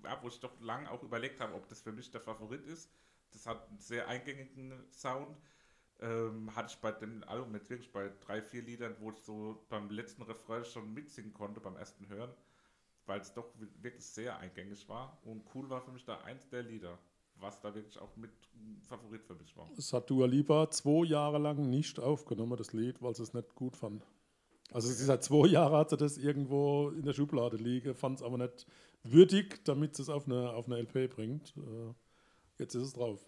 ja, wo ich doch lang auch überlegt habe, ob das für mich der Favorit ist. Das hat einen sehr eingängigen Sound. Ähm, hatte ich bei dem Album jetzt wirklich bei drei, vier Liedern, wo ich so beim letzten Refrain schon mitsingen konnte, beim ersten Hören, weil es doch wi- wirklich sehr eingängig war. Und cool war für mich da eins der Lieder, was da wirklich auch mit Favorit für mich war. Das hat Dua Lipa zwei Jahre lang nicht aufgenommen, das Lied, weil sie es nicht gut fand. Also sie seit zwei Jahren hat sie das irgendwo in der Schublade liegen, fand es aber nicht würdig, damit sie es auf eine, auf eine LP bringt. Äh, Jetzt ist es drauf.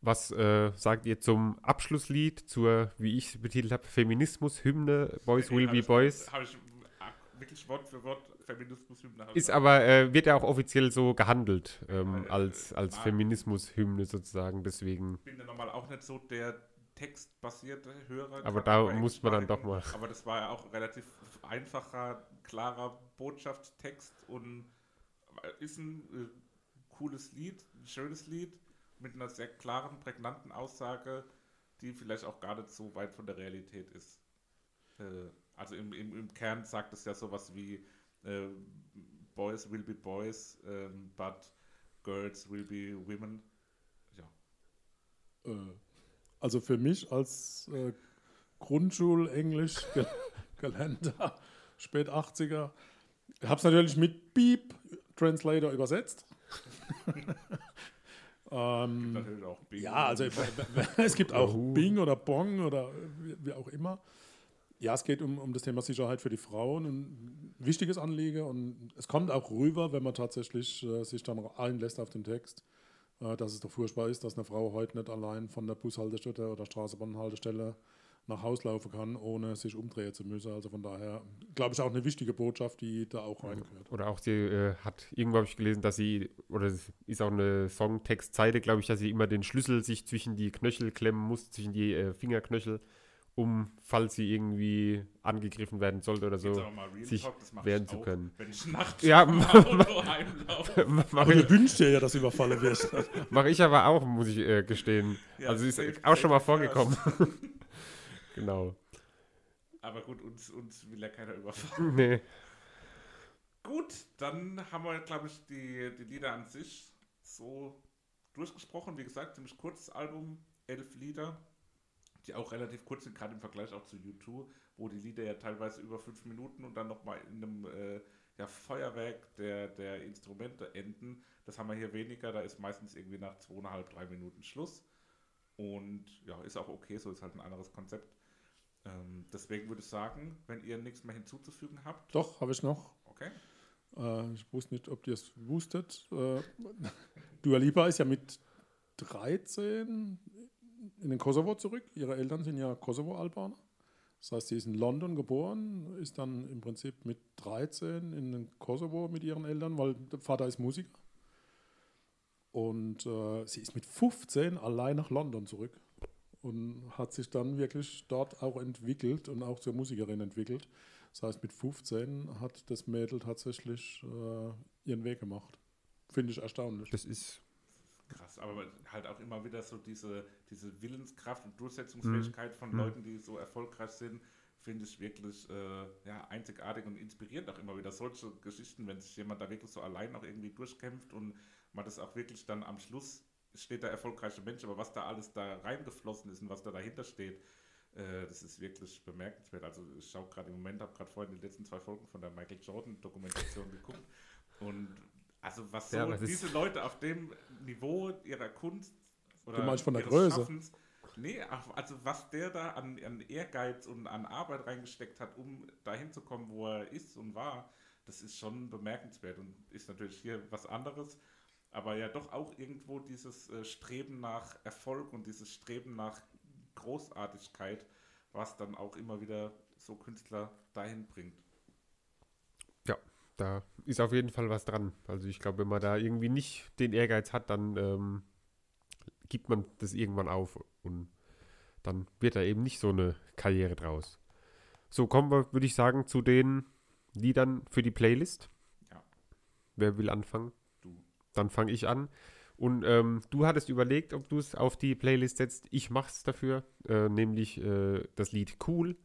Was äh, sagt ihr zum Abschlusslied, zur, wie ich es betitelt habe, Feminismus-Hymne, Boys Will Be Boys? Habe ich wirklich Wort für Wort Feminismus-Hymne. Ist ich- aber, äh, wird ja auch offiziell so gehandelt, ähm, Äh, als, als ah. Feminismus-Hymne sozusagen, deswegen. bin ja normal auch nicht so der textbasierte Hörer. Aber da muss man dann doch mal. Aber das war ja auch relativ einfacher, klarer Botschaftstext und ist ein äh, cooles Lied, ein schönes Lied mit einer sehr klaren, prägnanten Aussage, die vielleicht auch gar nicht so weit von der Realität ist. Äh, also im, im, im Kern sagt es ja sowas wie äh, Boys will be boys, ähm, but girls will be women. Ja. Also für mich als äh, Grundschulenglisch ge <laughs> gelernter spät 80er, ich habe es natürlich mit Beep Translator übersetzt. <laughs> ähm, Natürlich auch Bing. ja, also <laughs> es gibt auch Bing oder Bong oder wie, auch immer. Ja, es geht um, um das Thema Sicherheit für die Frauen. Ein wichtiges Anliegen und es kommt auch rüber, wenn man tatsächlich äh, sich dann einlässt auf den Text, dass es doch furchtbar ist, dass eine Frau heute nicht allein von der Bushaltestelle oder Straßenbahnhaltestelle nach Haus laufen kann, ohne sich umdrehen zu müssen. Also von daher, glaube ich, auch eine wichtige Botschaft, die da auch reingehört. Oder auch sie äh, hat, irgendwo habe ich gelesen, dass sie, oder es ist auch eine Songtextzeile, glaube ich, dass sie immer den Schlüssel sich zwischen die Knöchel klemmen muss, zwischen die äh, Fingerknöchel, um, falls sie irgendwie angegriffen werden sollte oder so, sich Talk, wehren zu auch, können. Wenn ich nachts Ja. Mache wünscht ihr ja, dass überfallen wird. <laughs> mach ich aber auch, muss ich äh, gestehen. Ja, also ist safe- auch schon mal vorgekommen. <laughs> genau. Aber gut, uns, uns will ja keiner überfallen. <laughs> Nee. Gut, dann haben wir, glaube ich, die, die Lieder an sich so durchgesprochen. Wie gesagt, ziemlich kurzes Album, elf Lieder, die auch relativ kurz sind, gerade im Vergleich auch zu U2, wo die Lieder ja teilweise über fünf Minuten und dann nochmal in einem äh, ja, Feuerwerk der, der Instrumente enden. Das haben wir hier weniger, da ist meistens irgendwie nach zweieinhalb, drei Minuten Schluss. Und ja, ist auch okay, so ist halt ein anderes Konzept. Ähm, deswegen würde ich sagen, wenn ihr nichts mehr hinzuzufügen habt, Doch, habe ich noch. okay. Äh, ich wusste nicht, ob ihr es wusstet. Äh, <laughs> Dua Lipa ist ja mit 13 in den Kosovo zurück. Ihre Eltern sind ja Kosovo-Albaner. Das heißt, sie ist in London geboren, ist dann im Prinzip mit 13 in den Kosovo mit ihren Eltern, weil der Vater ist Musiker. Und äh, sie ist mit 15 allein nach London zurück und hat sich dann wirklich dort auch entwickelt und auch zur Musikerin entwickelt. Das heißt, mit 15 hat das Mädel tatsächlich äh, ihren Weg gemacht. Finde ich erstaunlich. Das ist Krass, aber halt auch immer wieder so diese, diese Willenskraft und Durchsetzungsfähigkeit von Leuten, die so erfolgreich sind, finde ich wirklich äh, ja, einzigartig und inspirierend auch immer wieder. Solche Geschichten, wenn sich jemand da wirklich so allein auch irgendwie durchkämpft und man das auch wirklich dann am Schluss steht der erfolgreiche Mensch, aber was da alles da reingeflossen ist und was da dahinter steht, äh, das ist wirklich bemerkenswert. Also ich schaue gerade im Moment, habe gerade vorhin die letzten zwei Folgen von der Michael Jordan Dokumentation geguckt und also was so Ja, was diese Leute auf dem Niveau ihrer Kunst oder Du meinst von der ihres Größe? Schaffens, nee, also was der da an, an Ehrgeiz und an Arbeit reingesteckt hat, um dahin zu kommen, wo er ist und war, das ist schon bemerkenswert und ist natürlich hier was anderes, aber ja doch auch irgendwo dieses äh, Streben nach Erfolg und dieses Streben nach Großartigkeit, was dann auch immer wieder so Künstler dahin bringt. Da ist auf jeden Fall was dran. Also ich glaube, wenn man da irgendwie nicht den Ehrgeiz hat, dann ähm, gibt man das irgendwann auf und dann wird da eben nicht so eine Karriere draus. So, kommen wir, würde ich sagen, zu den Liedern für die Playlist. Ja. Wer will anfangen? Du. Dann fange ich an. Und ähm, du hattest überlegt, ob du es auf die Playlist setzt. Ich mach's dafür, äh, nämlich äh, das Lied Cool.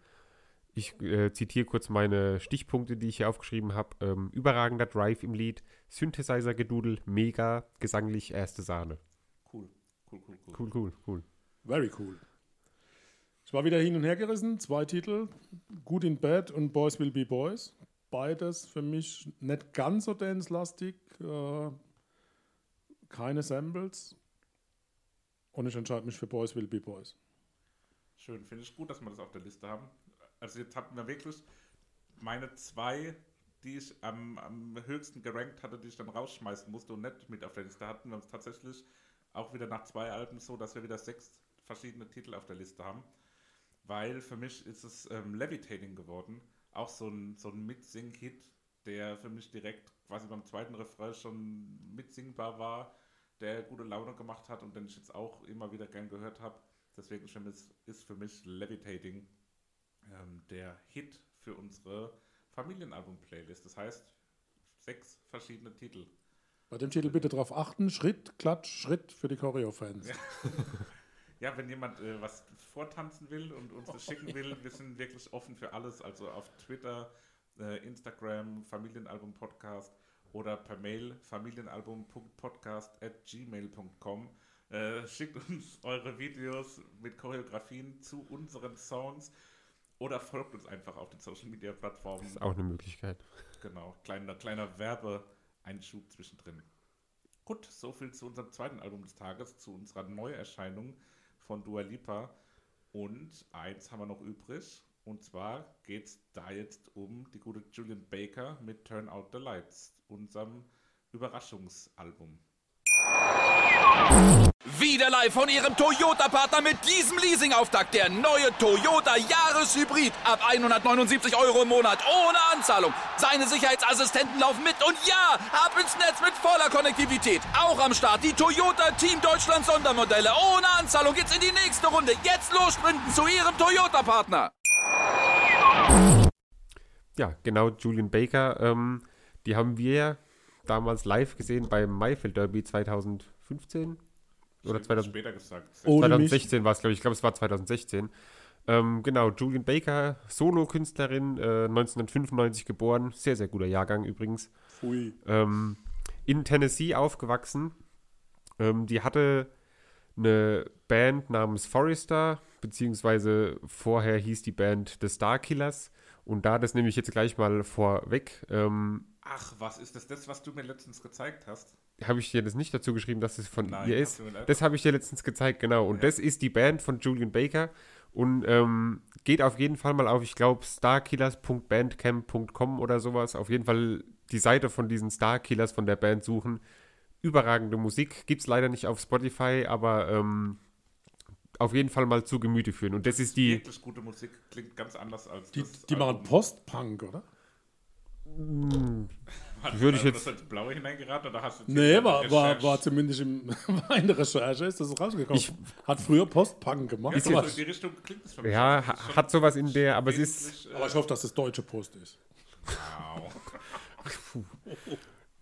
Ich äh, zitiere kurz meine Stichpunkte, die ich hier aufgeschrieben habe. Ähm, überragender Drive im Lied, Synthesizer-Gedudel, mega, gesanglich erste Sahne. Cool, cool, cool, cool. Cool, cool, cool. Very cool. Ich war wieder hin und her gerissen. Zwei Titel: Good in Bad und Boys Will Be Boys. Beides für mich nicht ganz so dance-lastig. Äh, keine Samples. Und ich entscheide mich für Boys Will Be Boys. Schön, finde ich gut, dass wir das auf der Liste haben. Also jetzt hatten wir wirklich meine zwei, die ich am, am höchsten gerankt hatte, die ich dann rausschmeißen musste und nicht mit auf der Liste hatten. Wir haben es tatsächlich auch wieder nach zwei Alben so, dass wir wieder sechs verschiedene Titel auf der Liste haben. Weil für mich ist es ähm, Levitating geworden. Auch so ein, so ein Mitsing-Hit, der für mich direkt quasi beim zweiten Refrain schon mitsingbar war, der gute Laune gemacht hat und den ich jetzt auch immer wieder gern gehört habe. Deswegen ist für mich, ist für mich Levitating ähm, der Hit für unsere Familienalbum-Playlist. Das heißt, sechs verschiedene Titel. Bei dem Titel bitte darauf achten: Schritt, Klatsch, Schritt für die Choreo-Fans. <laughs> Ja, wenn jemand äh, was vortanzen will und uns das schicken will, wir sind wirklich offen für alles. Also auf Twitter, äh, Instagram, Familienalbum-Podcast oder per Mail familienalbum.podcast at gmail.com. Äh, schickt uns <laughs> eure Videos mit Choreografien zu unseren Songs oder folgt uns einfach auf den Social Media Plattformen. Ist auch eine Möglichkeit. Genau, kleiner, kleiner Werbeeinschub zwischendrin. Gut, so viel zu unserem zweiten Album des Tages, zu unserer Neuerscheinung von Dua Lipa. Und eins haben wir noch übrig. Und zwar geht es da jetzt um die gute Julian Baker mit Turn Out the Lights, unserem Überraschungsalbum. Wieder live von Ihrem Toyota-Partner mit diesem Leasing-Auftakt. Der neue Toyota Jahreshybrid. Ab 179 Euro im Monat. Ohne Anzahlung. Seine Sicherheitsassistenten laufen mit. Und ja, ab ins Netz mit voller Konnektivität. Auch am Start die Toyota Team Deutschland Sondermodelle. Ohne Anzahlung geht's in die nächste Runde. Jetzt los sprinten zu Ihrem Toyota-Partner. Ja, genau, Julian Baker. Ähm, die haben wir damals live gesehen beim Maifeld Derby 2015 oder 2000, Später gesagt. Ohne mich. 2016 war es, glaube ich. Ich glaube, es war 2016. Ähm, genau, Julian Baker, Solo-Künstlerin, äh, 1995 geboren. Sehr, sehr guter Jahrgang übrigens. Pfui. Ähm, in Tennessee aufgewachsen. Ähm, die hatte eine Band namens Forrester, beziehungsweise vorher hieß die Band The Star Killers. Und da das nehme ich jetzt gleich mal vorweg. Ähm, Ach, was ist das, das, was du mir letztens gezeigt hast? Habe ich dir das nicht dazu geschrieben, dass es von Nein, ihr ist. Das habe ich dir letztens gezeigt, genau. Und das ist die Band von Julian Baker. Und ähm, geht auf jeden Fall mal auf, ich glaube, starkillers.bandcamp.com oder sowas. Auf jeden Fall die Seite von diesen Starkillers von der Band suchen. Überragende Musik. Gibt es leider nicht auf Spotify, aber ähm, auf jeden Fall mal zu Gemüte führen. Und das ist die. Wirklich gute Musik, klingt ganz anders als Die, das die machen. Post-Punk, oder? Hat- würde ich hat jetzt- das als Blaue hineingeraten oder hast du Nee, war, war, war zumindest im, war <laughs> in der Recherche, ist das rausgekommen. Ich- Hat früher Post-Punk gemacht. Ja, aber, in die Richtung klingt es für mich. Ja, Das ist ha- schon hat sowas in der, aber es ist. äh, aber ich hoffe, dass das deutsche Post ist. wow.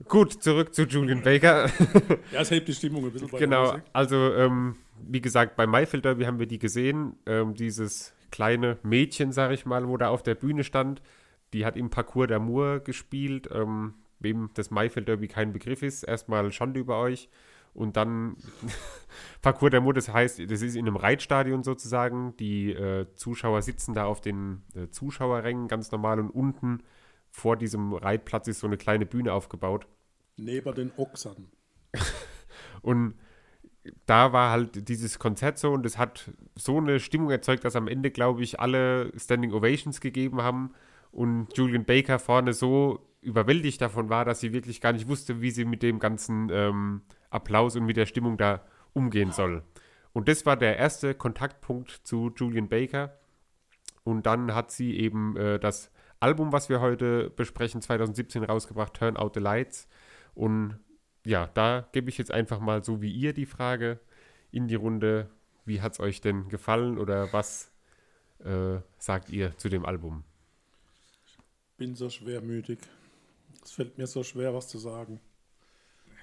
Gut, zurück zu Julian Baker. <laughs> Ja, es hebt die Stimmung ein bisschen bei der Genau, Musik. also ähm, wie gesagt, bei Maifeld Derby haben wir die gesehen. Ähm, dieses kleine Mädchen, sag ich mal, wo da auf der Bühne stand. Die hat im Parcours d'Amour gespielt. Ähm, wem das Maifeld Derby kein Begriff ist, erstmal Schande über euch. Und dann <laughs> Parcours d'Amour, das heißt, das ist in einem Reitstadion sozusagen. Die äh, Zuschauer sitzen da auf den äh, Zuschauerrängen ganz normal und unten vor diesem Reitplatz ist so eine kleine Bühne aufgebaut. Neben den Ochsern. <laughs> Und da war halt dieses Konzert so und es hat so eine Stimmung erzeugt, dass am Ende, glaube ich, alle Standing Ovations gegeben haben und Julian Baker vorne so überwältigt davon war, dass sie wirklich gar nicht wusste, wie sie mit dem ganzen ähm, Applaus und mit der Stimmung da umgehen soll. Und das war der erste Kontaktpunkt zu Julian Baker. Und dann hat sie eben äh, das Album, was wir heute besprechen, 2017 rausgebracht, Turn Out the Lights. Und ja, da gebe ich jetzt einfach mal so wie ihr die Frage in die Runde. Wie hat es euch denn gefallen oder was äh, sagt ihr zu dem Album? Bin so schwermütig. Es fällt mir so schwer, was zu sagen.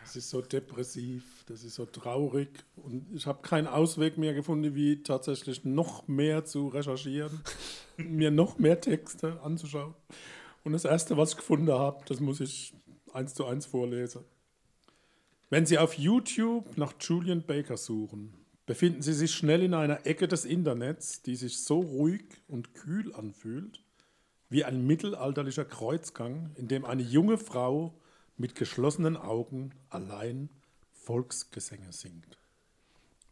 Es ist so depressiv, das ist so traurig und ich habe keinen Ausweg mehr gefunden, wie tatsächlich noch mehr zu recherchieren, <laughs> mir noch mehr Texte anzuschauen. Und das Erste, was ich gefunden habe, das muss ich eins zu eins vorlesen. Wenn Sie auf YouTube nach Julian Baker suchen, befinden Sie sich schnell in einer Ecke des Internets, die sich so ruhig und kühl anfühlt, wie ein mittelalterlicher Kreuzgang, in dem eine junge Frau mit geschlossenen Augen allein Volksgesänge singt.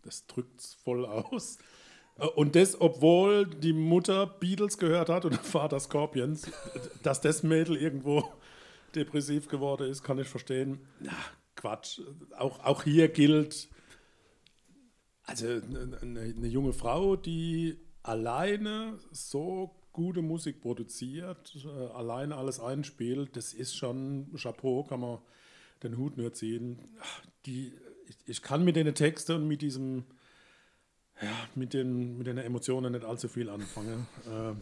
Das drückt es voll aus. Und das, obwohl die Mutter Beatles gehört hat und der Vater Scorpions, dass das Mädel irgendwo depressiv geworden ist, kann ich verstehen. Na, Quatsch. Auch, auch hier gilt, also eine, eine junge Frau, die alleine so gute Musik produziert, äh, alleine alles einspielt, das ist schon Chapeau, kann man den Hut nur ziehen. Die, ich, ich kann mit den Texten und mit diesem, ja, mit den, mit den Emotionen nicht allzu viel anfangen. <laughs> Äh,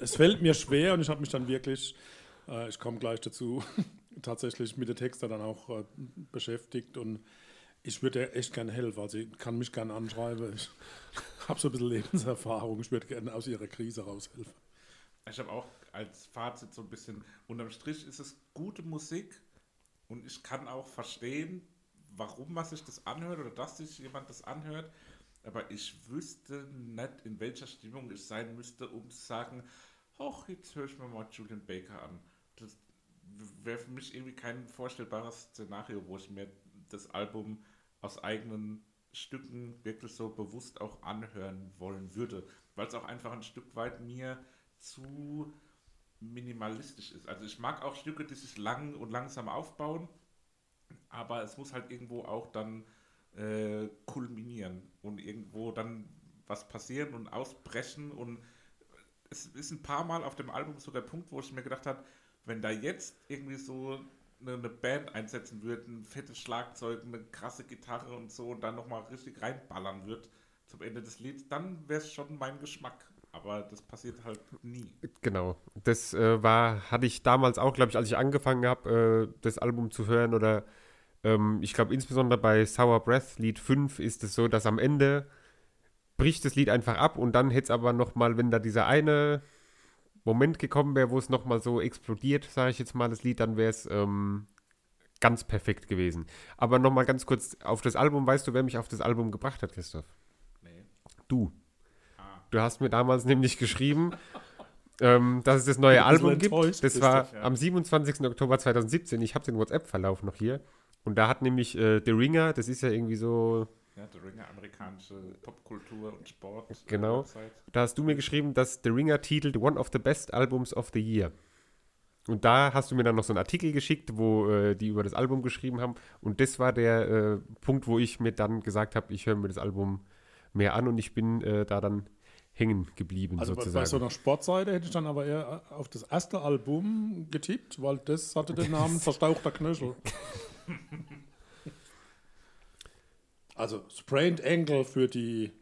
es fällt mir schwer und ich habe mich dann wirklich, äh, ich komme gleich dazu, <laughs> tatsächlich mit den Texten dann auch äh, beschäftigt und ich würde echt gerne helfen. Also ich kann mich gerne anschreiben. Ich <laughs> habe so ein bisschen Lebenserfahrung. Ich würde gerne aus ihrer Krise raushelfen. Ich habe auch als Fazit so ein bisschen, unterm Strich ist es gute Musik und ich kann auch verstehen, warum man sich das anhört oder dass sich jemand das anhört, aber ich wüsste nicht, in welcher Stimmung ich sein müsste, um zu sagen, ach, jetzt höre ich mir mal Julian Baker an. Das wäre für mich irgendwie kein vorstellbares Szenario, wo ich mir das Album aus eigenen Stücken wirklich so bewusst auch anhören wollen würde, weil es auch einfach ein Stück weit mir zu minimalistisch ist. Also ich mag auch Stücke, die sich lang und langsam aufbauen, aber es muss halt irgendwo auch dann äh, kulminieren und irgendwo dann was passieren und ausbrechen und es ist ein paar Mal auf dem Album so der Punkt, wo ich mir gedacht habe, wenn da jetzt irgendwie so eine, Band einsetzen würde, ein fettes Schlagzeug, eine krasse Gitarre und so und dann nochmal richtig reinballern wird zum Ende des Lieds, dann wäre es schon mein Geschmack aber das passiert halt nie. Genau. Das äh, war, hatte ich damals auch, glaube ich, als ich angefangen habe, äh, das Album zu hören oder ähm, ich glaube insbesondere bei Sour Breath Lied 5 ist es so, dass am Ende bricht das Lied einfach ab und dann hätte es aber nochmal, wenn da dieser eine Moment gekommen wäre, wo es nochmal so explodiert, sage ich jetzt mal, das Lied, dann wäre es ähm, ganz perfekt gewesen. Aber nochmal ganz kurz auf das Album, weißt du, wer mich auf das Album gebracht hat, Christoph? Nee. Du. Du hast mir damals nämlich geschrieben, ähm, dass es das neue Album gibt. Das war ja. am 27. Oktober 2017. Ich habe den WhatsApp-Verlauf noch hier. Und da hat nämlich äh, The Ringer, das ist ja irgendwie so. Ja, The Ringer, amerikanische Popkultur und Sport. Genau. Website. Da hast du mir geschrieben, dass The Ringer titelt One of the Best Albums of the Year. Und da hast du mir dann noch so einen Artikel geschickt, wo äh, die über das Album geschrieben haben. Und das war der äh, Punkt, wo ich mir dann gesagt habe, ich höre mir das Album mehr an und ich bin äh, da dann hängen geblieben. Also sozusagen. bei so einer Sportseite hätte ich dann aber eher auf das erste Album getippt, weil das hatte den Namen Verstauchter Knöchel. <laughs> also Sprained Ankle für die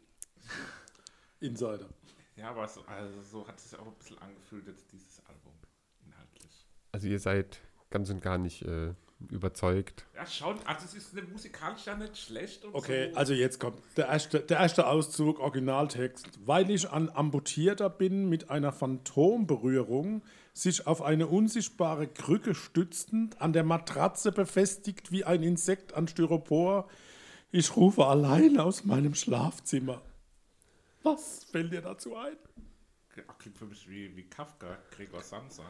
Insider. Ja, aber so, also so hat es sich auch ein bisschen angefühlt jetzt dieses Album inhaltlich. Also ihr seid ganz und gar nicht äh, überzeugt. Ja, schon. Also es ist eine musikalisch ja nicht schlecht. Und Okay, so. also jetzt kommt der erste, der erste Auszug, Originaltext. Weil ich ein Amputierter bin mit einer Phantomberührung, sich auf eine unsichtbare Krücke stützend, an der Matratze befestigt wie ein Insekt an Styropor. Ich rufe allein aus meinem Schlafzimmer. Was fällt dir dazu ein? Klingt für mich wie, wie Kafka, Gregor Samsa.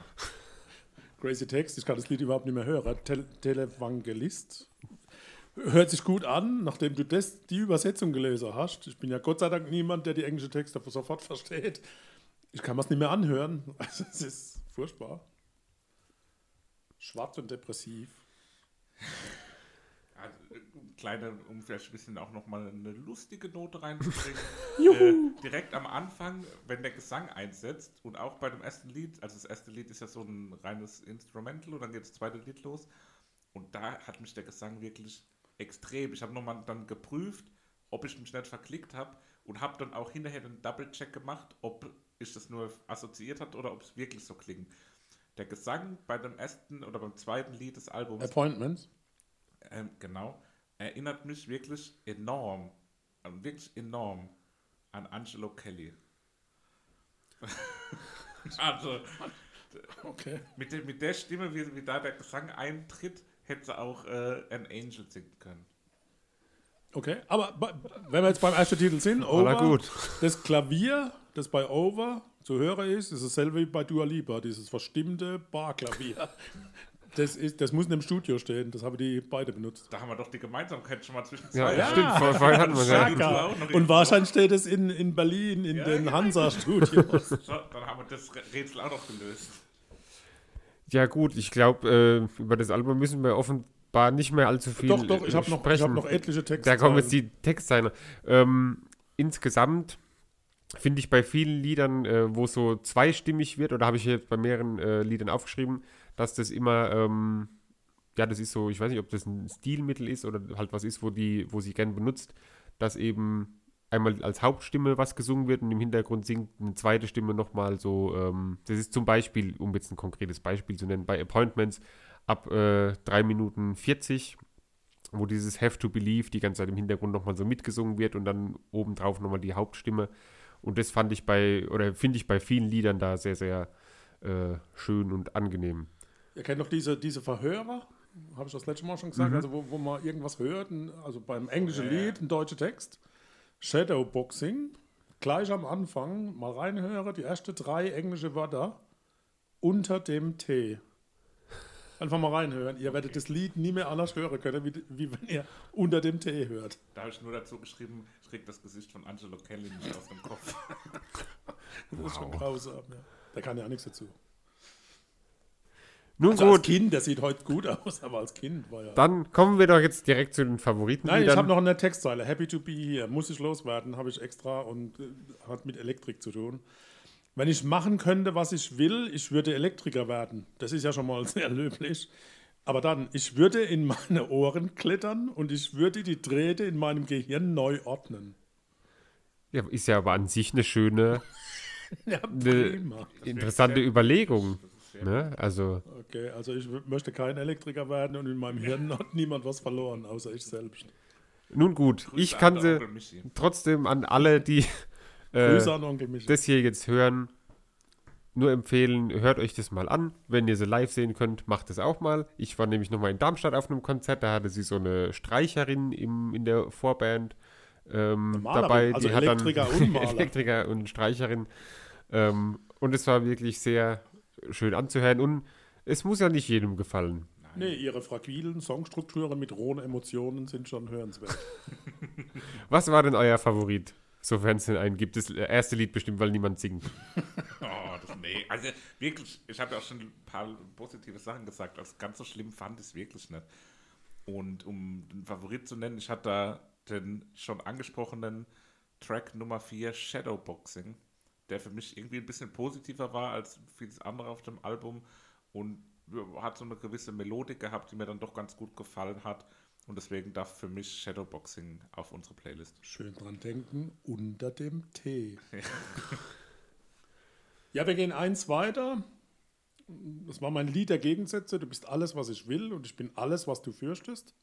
Crazy Text, ich kann das Lied überhaupt nicht mehr hören. Tel Televangelist. Hört sich gut an, nachdem du das, die Übersetzung gelesen hast. Ich bin ja Gott sei Dank niemand, der die englischen Texte sofort versteht. Ich kann es nicht mehr anhören. <laughs> Also, es ist furchtbar. Schwarz und depressiv. Kleine, um vielleicht ein bisschen auch nochmal eine lustige Note reinzubringen. <laughs> äh, direkt am Anfang, wenn der Gesang einsetzt und auch bei dem ersten Lied, also das erste Lied ist ja so ein reines Instrumental und dann geht das zweite Lied los. Und da hat mich der Gesang wirklich extrem. Ich habe nochmal dann geprüft, ob ich mich nicht verklickt habe und habe dann auch hinterher den Double-Check gemacht, ob ich das nur assoziiert hat oder ob es wirklich so klingt. Der Gesang bei dem ersten oder beim zweiten Lied des Albums Appointments. ähm, genau, erinnert mich wirklich enorm, äh, wirklich enorm an Angelo Kelly. <laughs> also, Okay. mit, der- mit der Stimme, wie, wie da der Gesang eintritt, hätte sie auch äh, ein Angel singen können. Okay, aber wenn wir jetzt beim ersten Titel sind, Over, gut. das Klavier, das bei Over zu hören ist, ist dasselbe wie bei Dua Lipa, dieses verstimmte Barklavier. Das, ist, das muss in dem Studio stehen, das haben die beide benutzt. Da haben wir doch die Gemeinsamkeit schon mal zwischen Ja, zwei. ja. stimmt. Vor, vorhin hatten wir ja. Und wahrscheinlich steht es in, in Berlin in Ja, den. Hansa-Studios. <laughs> So, dann haben wir das Rätsel auch noch gelöst. Ja, gut, ich glaube, äh, über das Album müssen wir offenbar nicht mehr allzu viel doch, doch, ich äh, habe noch, ich sprechen. hab noch etliche Texte. Da kommen jetzt die Textzeilen. Ähm, insgesamt finde ich bei vielen Liedern, äh, wo es so zweistimmig wird, oder habe ich jetzt bei mehreren äh, Liedern aufgeschrieben, dass das immer, ähm, ja, das ist so, ich weiß nicht, ob das ein Stilmittel ist oder halt was ist, wo die, wo sie gern benutzt, dass eben einmal als Hauptstimme was gesungen wird und im Hintergrund singt eine zweite Stimme nochmal so, ähm, das ist zum Beispiel, um jetzt ein konkretes Beispiel zu nennen, bei Appointments ab äh, 3 Minuten 40 wo dieses Have to Believe die ganze Zeit im Hintergrund nochmal so mitgesungen wird und dann obendrauf nochmal die Hauptstimme. Und das fand ich bei, oder finde ich bei vielen Liedern da sehr, sehr äh, schön und angenehm. Ihr kennt doch diese, diese Verhörer, habe ich das letzte Mal schon gesagt, Mhm. also wo, wo man irgendwas hört, also beim englischen Lied, ein deutscher Text, Shadowboxing, gleich am Anfang mal reinhöre, die ersten drei englische Wörter unter dem T. Einfach mal reinhören. Ihr werdet das Lied nie mehr anders hören können, wie, wie wenn ihr unter dem T hört. Da habe ich nur dazu geschrieben, ich krieg das Gesicht von Angelo Kelly nicht aus dem Kopf. <laughs> Das ist schon grausam. Ja. Da kann ja nichts dazu. Nun Also als gut, Kind, der sieht heute gut aus, aber als Kind war ja. dann kommen wir doch jetzt direkt zu den Favoriten. Nein, ich habe noch eine Textzeile. Happy to be here. Muss ich loswerden, habe ich extra und äh, hat mit Elektrik zu tun. Wenn ich machen könnte, was ich will, ich würde Elektriker werden. Das ist ja schon mal <laughs> sehr löblich. Aber dann, ich würde in meine Ohren klettern und ich würde die Drähte in meinem Gehirn neu ordnen. Ja, ist ja aber an sich eine schöne, <laughs> Ja, eine interessante Überlegung. Ne? Also, Okay, also ich möchte kein Elektriker werden und in meinem Hirn <laughs> hat niemand was verloren, außer ich selbst. nun gut, ich Grüße kann an sie trotzdem an alle, die äh, an das hier jetzt hören, nur empfehlen, hört euch das mal an. Wenn ihr sie live sehen könnt, macht es auch mal. Ich war nämlich nochmal in Darmstadt auf einem Konzert, da hatte sie so eine Streicherin im, in der Vorband ähm, dabei. also die hat dann Elektriker und. <laughs> Elektriker und Streicherin. Ähm, und es war wirklich sehr schön anzuhören und es muss ja nicht jedem gefallen. Nee, ihre fragilen Songstrukturen mit rohen Emotionen sind schon hörenswert. <laughs> Was war denn euer Favorit? Sofern es denn einen gibt. Das erste Lied bestimmt, weil niemand singt. <laughs> Oh, das, nee, also wirklich, ich habe ja auch schon ein paar positive Sachen gesagt. Also ganz so schlimm fand ich es wirklich nicht. Und um den Favorit zu nennen, ich hatte da den schon angesprochenen Track Nummer 4, Shadowboxing, der für mich irgendwie ein bisschen positiver war als vieles andere auf dem Album und hat so eine gewisse Melodik gehabt, die mir dann doch ganz gut gefallen hat. Und deswegen darf für mich Shadowboxing auf unsere Playlist. Schön dran denken, unter dem T. <laughs> ja, wir gehen eins weiter. das war mein Lied der Gegensätze. Du bist alles, was ich will und ich bin alles, was du fürchtest.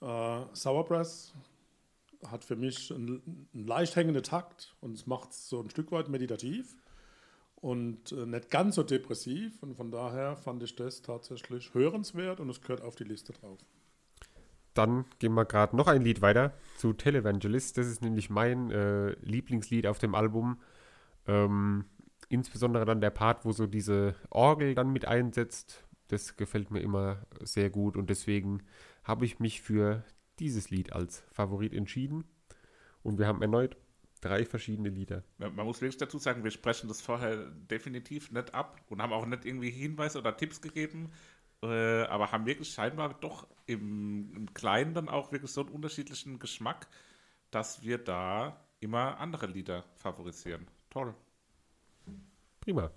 Äh, Sourbrass hat für mich einen, einen leicht hängenden Takt und es macht es so ein Stück weit meditativ und äh, nicht ganz so depressiv. Und von daher fand ich das tatsächlich hörenswert und es gehört auf die Liste drauf. Dann gehen wir gerade noch ein Lied weiter zu Televangelist. Das ist nämlich mein äh, Lieblingslied auf dem Album. Ähm, insbesondere dann der Part, wo so diese Orgel dann mit einsetzt. Das gefällt mir immer sehr gut und deswegen habe ich mich für dieses Lied als Favorit entschieden. Und wir haben erneut drei verschiedene Lieder. Man muss wirklich dazu sagen, wir sprechen das vorher definitiv nicht ab und haben auch nicht irgendwie Hinweise oder Tipps gegeben, äh, aber haben wirklich scheinbar doch im, im Kleinen dann auch wirklich so einen unterschiedlichen Geschmack, dass wir da immer andere Lieder favorisieren. Toll. Prima.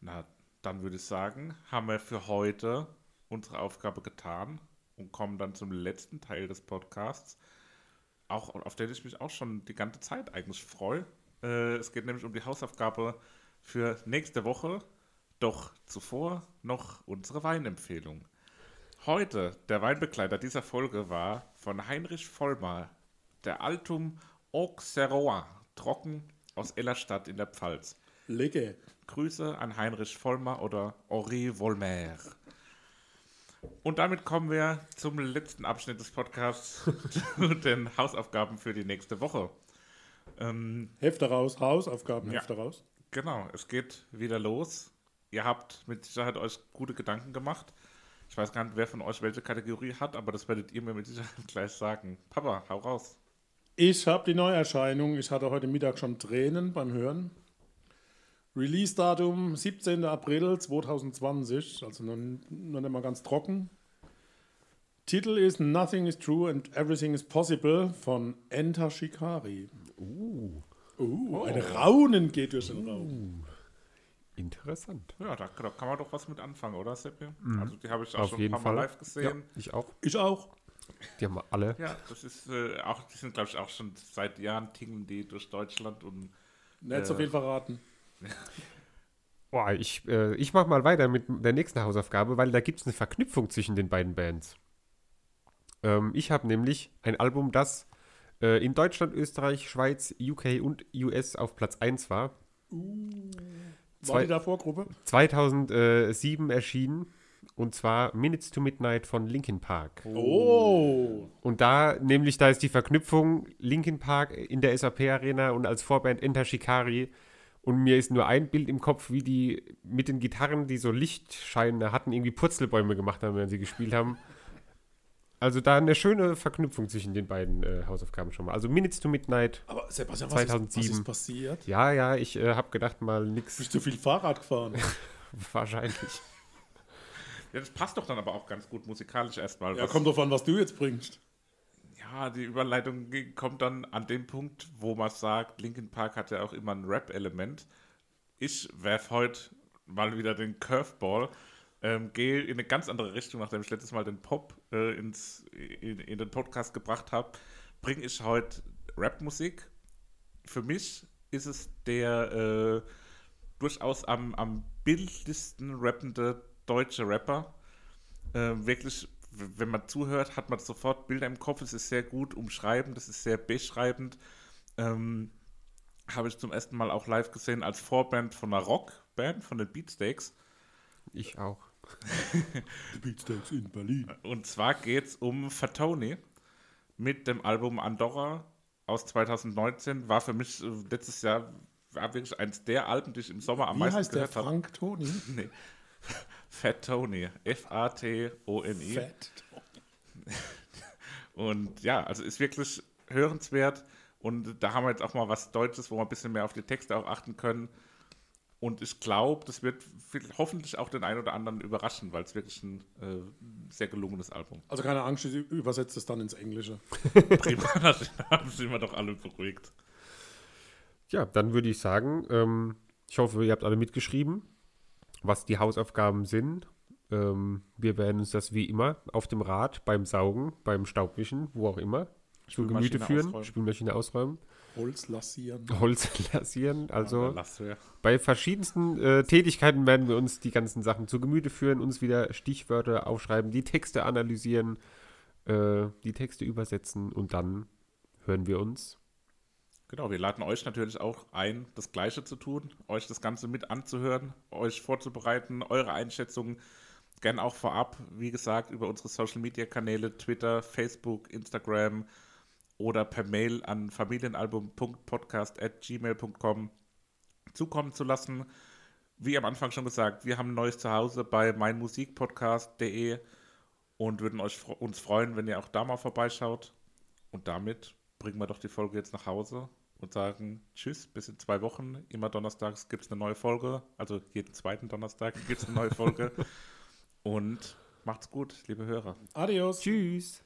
Na, dann würde ich sagen, haben wir für heute unsere Aufgabe getan und kommen dann zum letzten Teil des Podcasts, auch auf den ich mich auch schon die ganze Zeit eigentlich freue. Äh, es geht nämlich um die Hausaufgabe für nächste Woche. Doch zuvor noch unsere Weinempfehlung. Heute, der Weinbegleiter dieser Folge war von Heinrich Vollmar, der Altum Auxerrois, trocken aus Ellerstadt in der Pfalz. Lecker. Grüße an Heinrich Vollmer oder Henri Volmer. Und damit kommen wir zum letzten Abschnitt des Podcasts, <laughs> zu den Hausaufgaben für die nächste Woche. Ähm, Hefte raus, Hausaufgaben, Ja. Hefte raus. genau, es geht wieder los. Ihr habt mit Sicherheit euch gute Gedanken gemacht. Ich weiß gar nicht, wer von euch welche Kategorie hat, aber das werdet ihr mir mit Sicherheit gleich sagen. Papa, hau raus. Ich habe die Neuerscheinung. Ich hatte heute Mittag schon Tränen beim Hören. Release-Datum 17. April 2020, also noch, noch nicht mal ganz trocken. Titel ist Nothing is True and Everything is Possible von Enter Shikari. Uh. Ein Raunen geht durch den Raum. Interessant. Ja, da, da kann man doch was mit anfangen, oder, Seppi? Also die habe ich auch Auf schon ein jeden paar Fall. Mal live gesehen. Ich auch. Ich auch. Die haben wir alle. Ja, das ist äh, auch, die sind, glaube ich, auch schon seit Jahren tingeln die durch Deutschland und Nicht so viel verraten. <laughs> Boah, ich, äh, ich mache mal weiter mit der nächsten Hausaufgabe, weil da gibt es eine Verknüpfung zwischen den beiden Bands. Ähm, ich habe nämlich ein Album, das äh, in Deutschland, Österreich, Schweiz, UK und US auf Platz 1 war. War Zwei- die da Vorgruppe? 2007 erschienen. Und zwar Minutes to Midnight von Linkin Park. Oh. Und da, nämlich, da ist die Verknüpfung Linkin Park in der SAP Arena und als Vorband Enter Shikari. Und mir ist nur ein Bild im Kopf, wie die mit den Gitarren, die so Lichtscheine hatten, irgendwie Purzelbäume gemacht haben, wenn sie gespielt haben. Also da eine schöne Verknüpfung zwischen den beiden äh, Hausaufgaben schon mal. Also Minutes to Midnight. Aber Sebastian, was, Ist, was 2007. ist passiert? Ja, ja, ich äh, habe gedacht mal nix. Bist du viel Fahrrad gefahren? <laughs> Wahrscheinlich. ja, das passt doch dann aber auch ganz gut musikalisch erstmal. ja, kommt drauf an, was du jetzt bringst. Ja, die Überleitung kommt dann an dem Punkt, wo man sagt, Linkin Park hat ja auch immer ein Rap-Element. Ich werfe heute mal wieder den Curveball, ähm, gehe in eine ganz andere Richtung, nachdem ich letztes Mal den Pop äh, ins, in, in den Podcast gebracht habe, bringe ich heute Rapmusik. Für mich ist es der äh, durchaus am, am bildlichsten rappende deutsche Rapper. Äh, wirklich, wenn man zuhört, hat man sofort Bilder im Kopf. Es ist sehr gut umschreibend, es ist sehr beschreibend. Ähm, Habe ich zum ersten Mal auch live gesehen als Vorband von einer Rockband, von den Beatsteaks. Ich auch. <laughs> Die Beatsteaks in Berlin. Und zwar geht es um Fatoni mit dem Album Andorra aus 2019. War für mich äh, letztes Jahr war wirklich eins der Alben, die ich im Sommer am Wie meisten heißt der gehört habe. Frank Toni? <laughs> Nee. Fat Tony. F-A-T-O-N-I. <laughs> Fett. Und ja, also ist wirklich hörenswert. Und da haben wir jetzt auch mal was Deutsches, wo wir ein bisschen mehr auf die Texte auch achten können. Und ich glaube, das wird hoffentlich auch den einen oder anderen überraschen, weil es wirklich ein äh, sehr gelungenes Album Also keine Angst, ich übersetze es dann ins Englische. <laughs> Prima, da sind wir doch alle beruhigt. Ja, dann würde ich sagen, ähm, ich hoffe, ihr habt alle mitgeschrieben, was die Hausaufgaben sind. Ähm, wir werden uns das wie immer auf dem Rad, beim Saugen, beim Staubwischen, wo auch immer, zu Gemüte führen, ausräumen. Spülmaschine ausräumen. Holz lassieren. Holz lassieren. Also wir. bei verschiedensten äh, Tätigkeiten werden wir uns die ganzen Sachen zu Gemüte führen, uns wieder Stichwörter aufschreiben, die Texte analysieren, äh, die Texte übersetzen und dann hören wir uns. Genau, wir laden euch natürlich auch ein, das Gleiche zu tun, euch das Ganze mit anzuhören, euch vorzubereiten, eure Einschätzungen gern auch vorab, wie gesagt, über unsere Social Media Kanäle, Twitter, Facebook, Instagram oder per Mail an familienalbum.podcast.gmail.com zukommen zu lassen. Wie am Anfang schon gesagt, wir haben ein neues Zuhause bei meinmusikpodcast.de und würden euch, uns freuen, wenn ihr auch da mal vorbeischaut. Und damit bringen wir doch die Folge jetzt nach Hause und sagen Tschüss, bis in zwei Wochen. Immer donnerstags gibt es eine neue Folge. Also jeden zweiten Donnerstag gibt es eine neue Folge. <laughs> und macht's gut, liebe Hörer. Adios. Tschüss.